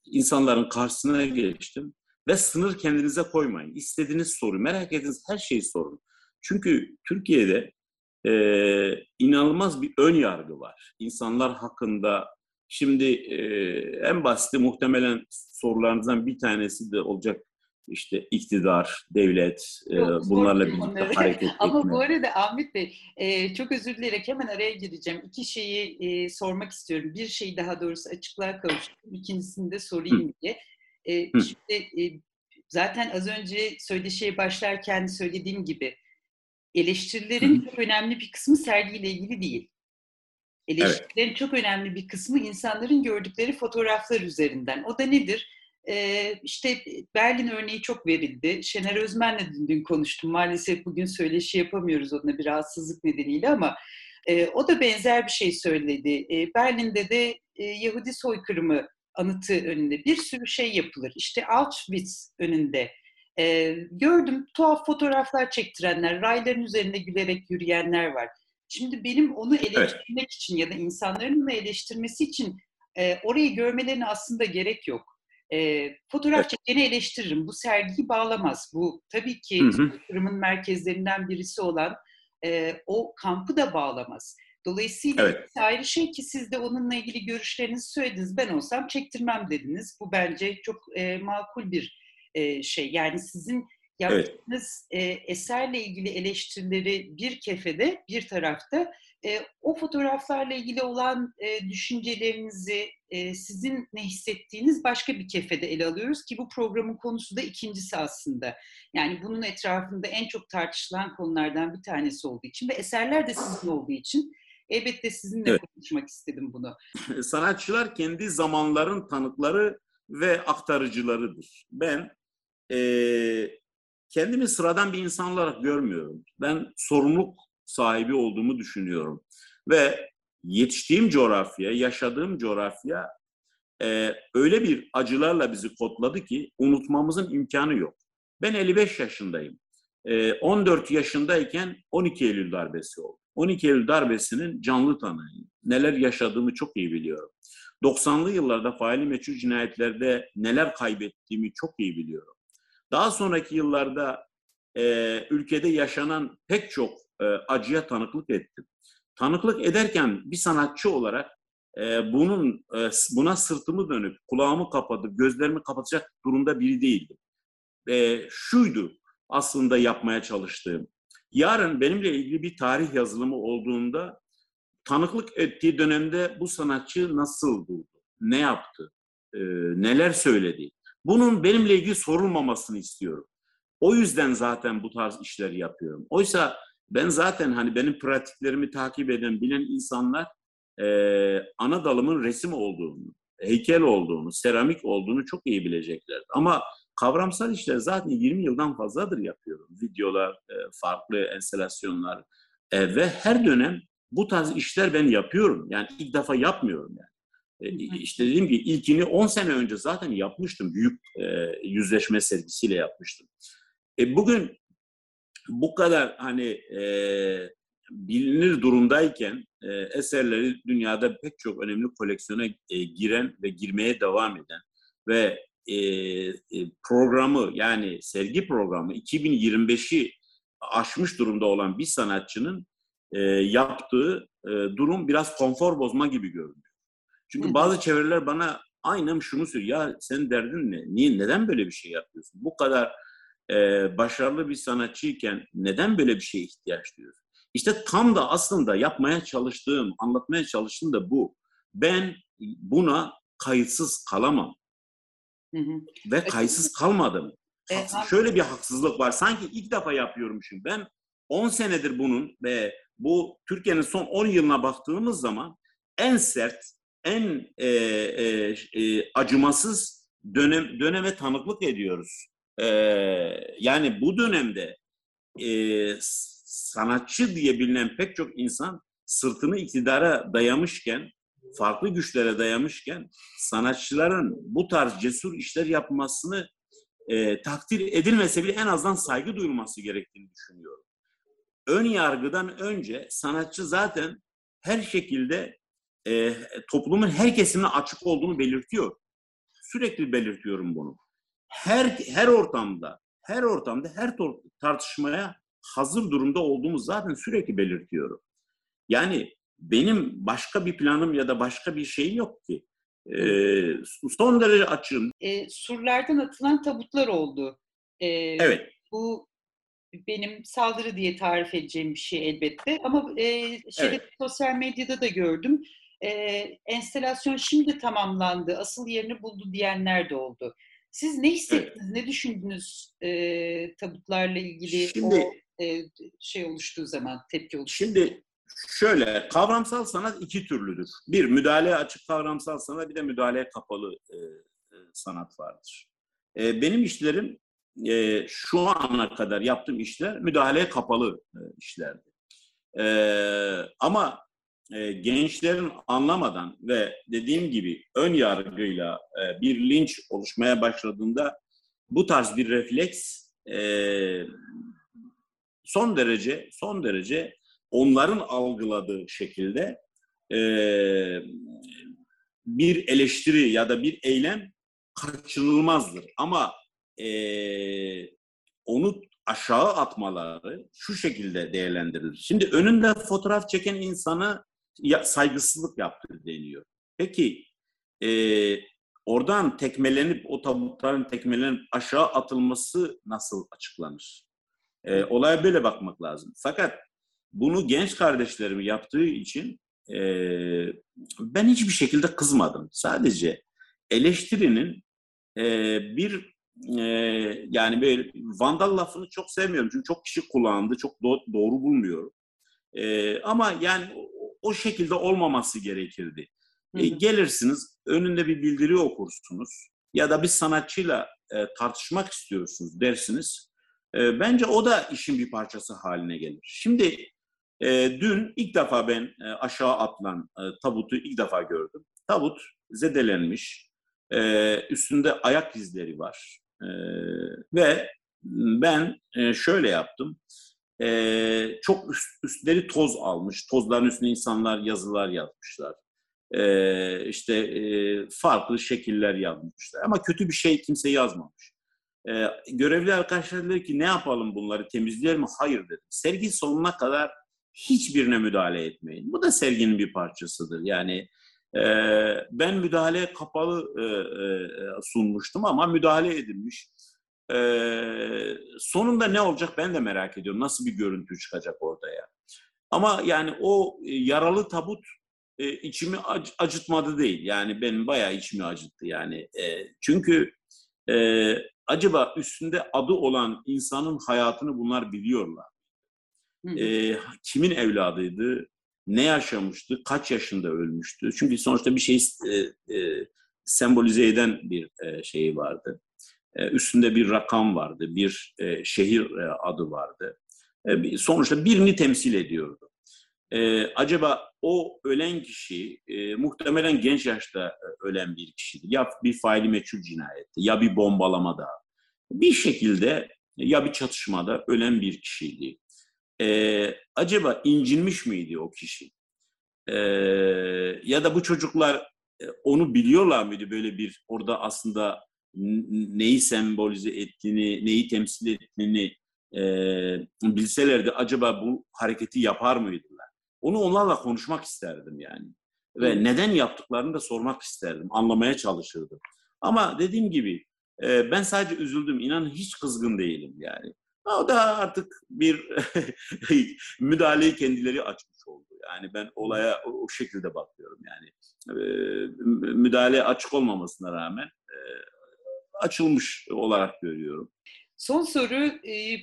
insanların karşısına geçtim ve sınır kendinize koymayın. İstediğiniz soru, merak ettiğiniz her şeyi sorun. Çünkü Türkiye'de e, inanılmaz bir ön yargı var. İnsanlar hakkında şimdi e, en basiti muhtemelen sorularınızdan bir tanesi de olacak işte iktidar, devlet, e, bunlarla birlikte hareket etme. *laughs* Ama bu arada Ahmet Bey e, çok özür dileyerek hemen araya gireceğim. İki şeyi e, sormak istiyorum. Bir şeyi daha doğrusu açıklığa kavuştum. İkincisini de sorayım Hı. diye. E, şimdi e, zaten az önce söyleşiye başlarken söylediğim gibi eleştirilerin Hı. çok önemli bir kısmı sergiyle ilgili değil. Eleştirilerin evet. çok önemli bir kısmı insanların gördükleri fotoğraflar üzerinden. O da nedir? Ee, işte Berlin örneği çok verildi. Şener Özmen'le dün, dün konuştum. Maalesef bugün söyleşi yapamıyoruz onunla bir rahatsızlık nedeniyle ama e, o da benzer bir şey söyledi. E, Berlin'de de e, Yahudi soykırımı anıtı önünde bir sürü şey yapılır. İşte Auschwitz önünde e, gördüm tuhaf fotoğraflar çektirenler, rayların üzerinde gülerek yürüyenler var. Şimdi benim onu eleştirmek evet. için ya da insanların onu eleştirmesi için e, orayı görmelerine aslında gerek yok. E, fotoğraf evet. çekeni eleştiririm. Bu sergiyi bağlamaz. Bu tabii ki kırımın merkezlerinden birisi olan e, o kampı da bağlamaz. Dolayısıyla evet. ayrı şey ki siz de onunla ilgili görüşlerinizi söylediniz. Ben olsam çektirmem dediniz. Bu bence çok e, makul bir e, şey. Yani sizin yaptığınız evet. e, eserle ilgili eleştirileri bir kefede, bir tarafta e, o fotoğraflarla ilgili olan e, düşüncelerinizi, e, sizin ne hissettiğiniz başka bir kefede ele alıyoruz ki bu programın konusu da ikincisi aslında. Yani bunun etrafında en çok tartışılan konulardan bir tanesi olduğu için ve eserler de sizin olduğu için elbette sizinle evet. konuşmak istedim bunu. *laughs* Sanatçılar kendi zamanların tanıkları ve aktarıcılarıdır. Ben e, kendimi sıradan bir insan olarak görmüyorum. Ben sorumluluk sahibi olduğumu düşünüyorum. Ve yetiştiğim coğrafya, yaşadığım coğrafya e, öyle bir acılarla bizi kodladı ki unutmamızın imkanı yok. Ben 55 yaşındayım. E, 14 yaşındayken 12 Eylül darbesi oldu. 12 Eylül darbesinin canlı tanığıyım. Neler yaşadığımı çok iyi biliyorum. 90'lı yıllarda faili meçhul cinayetlerde neler kaybettiğimi çok iyi biliyorum. Daha sonraki yıllarda e, ülkede yaşanan pek çok e, acıya tanıklık ettim. Tanıklık ederken bir sanatçı olarak e, bunun e, buna sırtımı dönüp kulağımı kapatıp gözlerimi kapatacak durumda biri değildim. E, şuydu aslında yapmaya çalıştığım. Yarın benimle ilgili bir tarih yazılımı olduğunda tanıklık ettiği dönemde bu sanatçı nasıl buldu, ne yaptı, e, neler söyledi. Bunun benimle ilgili sorulmamasını istiyorum. O yüzden zaten bu tarz işleri yapıyorum. Oysa ben zaten hani benim pratiklerimi takip eden, bilen insanlar e, ana dalımın resim olduğunu, heykel olduğunu, seramik olduğunu çok iyi bilecekler. Ama kavramsal işler zaten 20 yıldan fazladır yapıyorum. Videolar, e, farklı enstalasyonlar e, ve her dönem bu tarz işler ben yapıyorum. Yani ilk defa yapmıyorum yani. E, işte dediğim gibi ilkini 10 sene önce zaten yapmıştım. Büyük e, yüzleşme sergisiyle yapmıştım. E, bugün bu kadar hani e, bilinir durumdayken e, eserleri dünyada pek çok önemli koleksiyona e, giren ve girmeye devam eden ve e, e, programı yani sergi programı 2025'i aşmış durumda olan bir sanatçının e, yaptığı e, durum biraz konfor bozma gibi görünüyor. Çünkü bazı çevreler bana aynen şunu söylüyor. Ya sen derdin ne? Niye, neden böyle bir şey yapıyorsun? Bu kadar e, başarılı bir sanatçıyken neden böyle bir şeye ihtiyaç duyuyorsun? İşte tam da aslında yapmaya çalıştığım, anlatmaya çalıştığım da bu. Ben buna kayıtsız kalamam. Hı hı. Ve kayıtsız kalmadım. E, şöyle bir haksızlık var. Sanki ilk defa yapıyormuşum. Ben 10 senedir bunun ve bu Türkiye'nin son 10 yılına baktığımız zaman en sert, en e, e, e, acımasız dönem döneme tanıklık ediyoruz. E, yani bu dönemde e, sanatçı diye bilinen pek çok insan sırtını iktidara dayamışken, farklı güçlere dayamışken sanatçıların bu tarz cesur işler yapmasını e, takdir edilmese bile en azından saygı duyulması gerektiğini düşünüyorum. Ön yargıdan önce sanatçı zaten her şekilde e, toplumun her kesimine açık olduğunu belirtiyor. Sürekli belirtiyorum bunu. Her her ortamda, her ortamda, her tartışmaya hazır durumda olduğumuz zaten sürekli belirtiyorum. Yani benim başka bir planım ya da başka bir şey yok ki. Ee, son derece açığım. E, surlardan atılan tabutlar oldu. E, evet. Bu benim saldırı diye tarif edeceğim bir şey elbette. Ama e, şeyde, evet. sosyal medyada da gördüm. E, enstelasyon şimdi tamamlandı, asıl yerini buldu diyenler de oldu. Siz ne hissettiniz, evet. ne düşündünüz e, tabutlarla ilgili şimdi, o e, şey oluştuğu zaman, tepki oluştuğu Şimdi şöyle, kavramsal sanat iki türlüdür. Bir, müdahaleye açık kavramsal sanat, bir de müdahaleye kapalı e, e, sanat vardır. E, benim işlerim e, şu ana kadar yaptığım işler müdahaleye kapalı e, işlerdi. E, ama e, gençlerin anlamadan ve dediğim gibi ön yargıyla e, bir linç oluşmaya başladığında bu tarz bir refleks e, son derece son derece onların algıladığı şekilde e, bir eleştiri ya da bir eylem kaçınılmazdır. Ama e, onu aşağı atmaları şu şekilde değerlendirilir. Şimdi önünde fotoğraf çeken saygısızlık yaptı deniyor. Peki e, oradan tekmelenip o tabutların tekmelenip aşağı atılması nasıl açıklanır? E, olaya böyle bakmak lazım. Fakat bunu genç kardeşlerim yaptığı için e, ben hiçbir şekilde kızmadım. Sadece eleştirinin e, bir e, yani böyle vandal lafını çok sevmiyorum. Çünkü çok kişi kullandı. Çok do- doğru bulmuyorum. E, ama yani o, şekilde olmaması gerekirdi. E, gelirsiniz, önünde bir bildiri okursunuz ya da bir sanatçıyla e, tartışmak istiyorsunuz dersiniz. E, bence o da işin bir parçası haline gelir. Şimdi e, dün ilk defa ben e, aşağı atılan e, tabutu ilk defa gördüm. Tabut zedelenmiş, e, üstünde ayak izleri var e, ve ben e, şöyle yaptım. E, çok üst, üstleri toz almış, tozların üstüne insanlar yazılar yazmışlar. E, işte e, farklı şekiller yazmışlar ama kötü bir şey kimse yazmamış. E, görevli arkadaşlar dedi ki ne yapalım bunları temizleyelim mi? Hayır dedim. Sergi sonuna kadar hiçbirine müdahale etmeyin. Bu da serginin bir parçasıdır. Yani e, ben müdahale kapalı e, e, sunmuştum ama müdahale edilmiş. E, sonunda ne olacak ben de merak ediyorum. Nasıl bir görüntü çıkacak ortaya. Ama yani o yaralı tabut e, içimi ac- acıtmadı değil. Yani benim bayağı içimi acıttı yani. E, çünkü e, acaba üstünde adı olan insanın hayatını bunlar biliyorlar. E, kimin evladıydı, ne yaşamıştı, kaç yaşında ölmüştü. Çünkü sonuçta bir şey e, e, sembolize eden bir e, şeyi vardı. E, üstünde bir rakam vardı, bir e, şehir e, adı vardı. Sonuçta birini temsil ediyordu. Acaba o ölen kişi muhtemelen genç yaşta ölen bir kişiydi. Ya bir faili meçhul cinayetti, ya bir bombalamada, bir şekilde ya bir çatışmada ölen bir kişiydi. Acaba incinmiş miydi o kişi? Ya da bu çocuklar onu biliyorlar mıydı böyle bir orada aslında neyi sembolize ettiğini, neyi temsil ettiğini e, bilselerdi acaba bu hareketi yapar mıydılar? Onu onlarla konuşmak isterdim yani. Ve neden yaptıklarını da sormak isterdim, anlamaya çalışırdım. Ama dediğim gibi e, ben sadece üzüldüm, inanın hiç kızgın değilim yani. O da artık bir *laughs* müdahaleyi kendileri açmış oldu. Yani ben olaya o, o şekilde bakıyorum yani. E, müdahale açık olmamasına rağmen e, açılmış olarak görüyorum. Son soru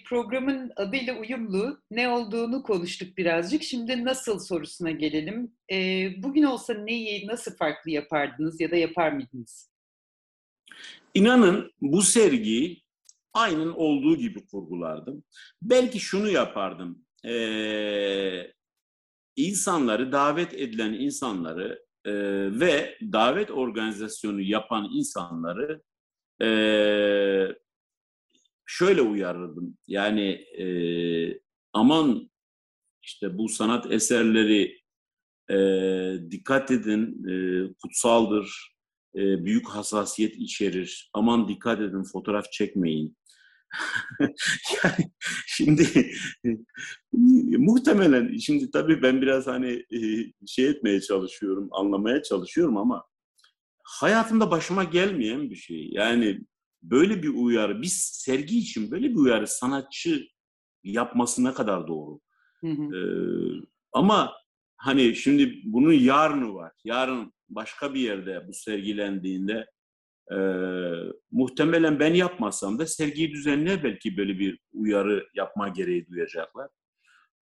programın adıyla uyumlu. Ne olduğunu konuştuk birazcık. Şimdi nasıl sorusuna gelelim. Bugün olsa neyi nasıl farklı yapardınız ya da yapar mıydınız? İnanın bu sergiyi aynen olduğu gibi kurgulardım. Belki şunu yapardım. Ee, insanları, davet edilen insanları e, ve davet organizasyonu yapan insanları e, şöyle uyarırdım. Yani e, aman işte bu sanat eserleri e, dikkat edin, e, kutsaldır, e, büyük hassasiyet içerir. Aman dikkat edin, fotoğraf çekmeyin. *laughs* yani şimdi *laughs* muhtemelen şimdi tabii ben biraz hani e, şey etmeye çalışıyorum, anlamaya çalışıyorum ama hayatımda başıma gelmeyen bir şey. Yani böyle bir uyarı, biz sergi için böyle bir uyarı sanatçı yapması ne kadar doğru. Hı hı. Ee, ama hani şimdi bunun yarını var. Yarın başka bir yerde bu sergilendiğinde e, muhtemelen ben yapmasam da sergiyi düzenler belki böyle bir uyarı yapma gereği duyacaklar.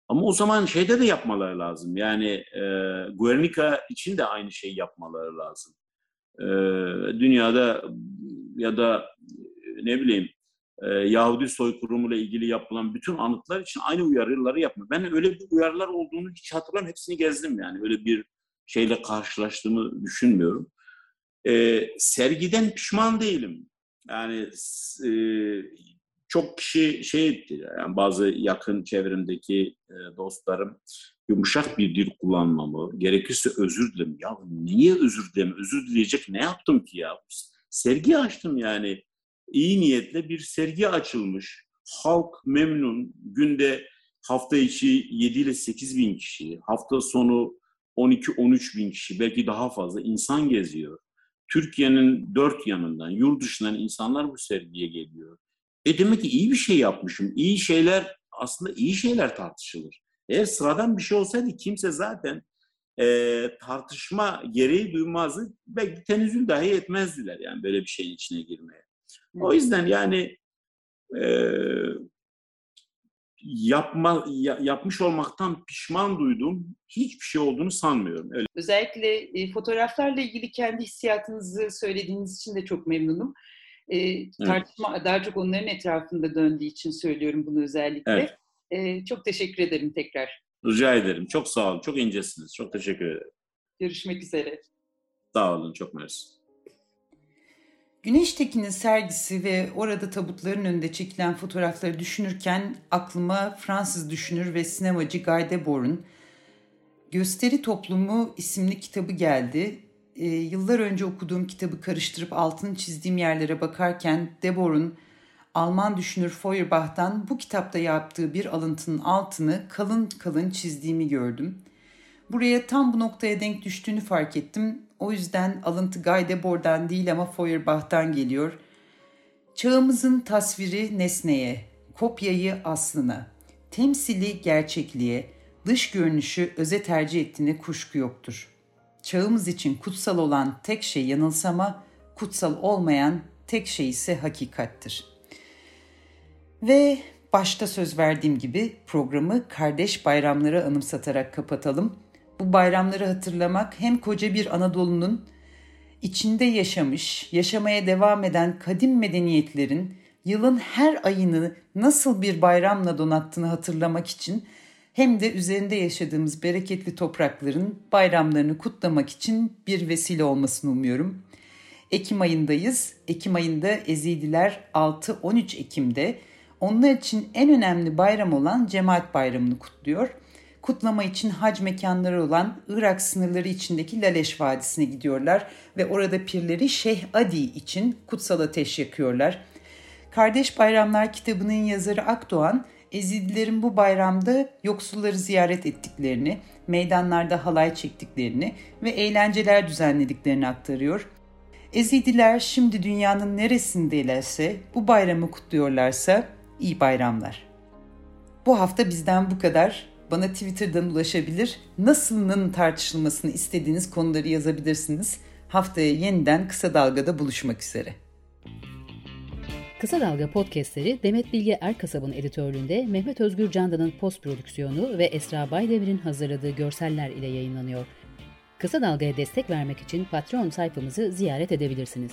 Ama o zaman şeyde de yapmaları lazım. Yani e, Guernica için de aynı şeyi yapmaları lazım. E, dünyada ya da ne bileyim e, Yahudi soykırımıyla ilgili yapılan bütün anıtlar için aynı uyarıları yapmıyor. Ben öyle bir uyarılar olduğunu hiç hatırlamıyorum. Hepsini gezdim yani. Öyle bir şeyle karşılaştığımı düşünmüyorum. E, sergiden pişman değilim. Yani e, çok kişi şey etti, yani bazı yakın çevremdeki e, dostlarım yumuşak bir dil kullanmamı, gerekirse özür dilerim. Ya niye özür dilerim? Özür dileyecek ne yaptım ki ya? sergi açtım yani. İyi niyetle bir sergi açılmış. Halk memnun. Günde hafta içi 7 ile 8 bin kişi, hafta sonu 12-13 bin kişi, belki daha fazla insan geziyor. Türkiye'nin dört yanından, yurt dışından insanlar bu sergiye geliyor. E demek ki iyi bir şey yapmışım. İyi şeyler aslında iyi şeyler tartışılır. Eğer sıradan bir şey olsaydı kimse zaten e, tartışma gereği duymazdı. Belki tenezzül dahi etmezdiler yani böyle bir şeyin içine girmeye. O yüzden yani e, yapma ya, yapmış olmaktan pişman duyduğum hiçbir şey olduğunu sanmıyorum. Öyle. Özellikle e, fotoğraflarla ilgili kendi hissiyatınızı söylediğiniz için de çok memnunum. E, tartışma evet. daha çok onların etrafında döndüğü için söylüyorum bunu özellikle. Evet. E, çok teşekkür ederim tekrar. Rica ederim. Çok sağ olun. Çok incesiniz. Çok teşekkür ederim. Görüşmek üzere. Sağ olun. Çok mersi. Güneş Tekin'in sergisi ve orada tabutların önünde çekilen fotoğrafları düşünürken aklıma Fransız düşünür ve sinemacı Guy Debord'un Gösteri Toplumu isimli kitabı geldi. E, yıllar önce okuduğum kitabı karıştırıp altını çizdiğim yerlere bakarken Debord'un Alman düşünür Feuerbach'tan bu kitapta yaptığı bir alıntının altını kalın kalın çizdiğimi gördüm. Buraya tam bu noktaya denk düştüğünü fark ettim. O yüzden alıntı Guy Debord'dan değil ama Feuerbach'tan geliyor. Çağımızın tasviri nesneye, kopyayı aslına, temsili gerçekliğe, dış görünüşü öze tercih ettiğine kuşku yoktur. Çağımız için kutsal olan tek şey yanılsama, kutsal olmayan tek şey ise hakikattir.'' Ve başta söz verdiğim gibi programı kardeş bayramları anımsatarak kapatalım. Bu bayramları hatırlamak hem koca bir Anadolu'nun içinde yaşamış, yaşamaya devam eden kadim medeniyetlerin yılın her ayını nasıl bir bayramla donattığını hatırlamak için hem de üzerinde yaşadığımız bereketli toprakların bayramlarını kutlamak için bir vesile olmasını umuyorum. Ekim ayındayız. Ekim ayında Ezidiler 6-13 Ekim'de onlar için en önemli bayram olan Cemaat Bayramı'nı kutluyor. Kutlama için hac mekanları olan Irak sınırları içindeki Laleş Vadisi'ne gidiyorlar ve orada pirleri Şeyh Adi için kutsal ateş yakıyorlar. Kardeş Bayramlar kitabının yazarı Akdoğan, Ezidilerin bu bayramda yoksulları ziyaret ettiklerini, meydanlarda halay çektiklerini ve eğlenceler düzenlediklerini aktarıyor. Ezidiler şimdi dünyanın neresindeylerse bu bayramı kutluyorlarsa iyi bayramlar. Bu hafta bizden bu kadar. Bana Twitter'dan ulaşabilir. Nasılının tartışılmasını istediğiniz konuları yazabilirsiniz. Haftaya yeniden Kısa Dalga'da buluşmak üzere. Kısa Dalga podcastleri Demet Bilge Erkasab'ın editörlüğünde Mehmet Özgür Candan'ın post prodüksiyonu ve Esra Baydemir'in hazırladığı görseller ile yayınlanıyor. Kısa Dalga'ya destek vermek için Patreon sayfamızı ziyaret edebilirsiniz.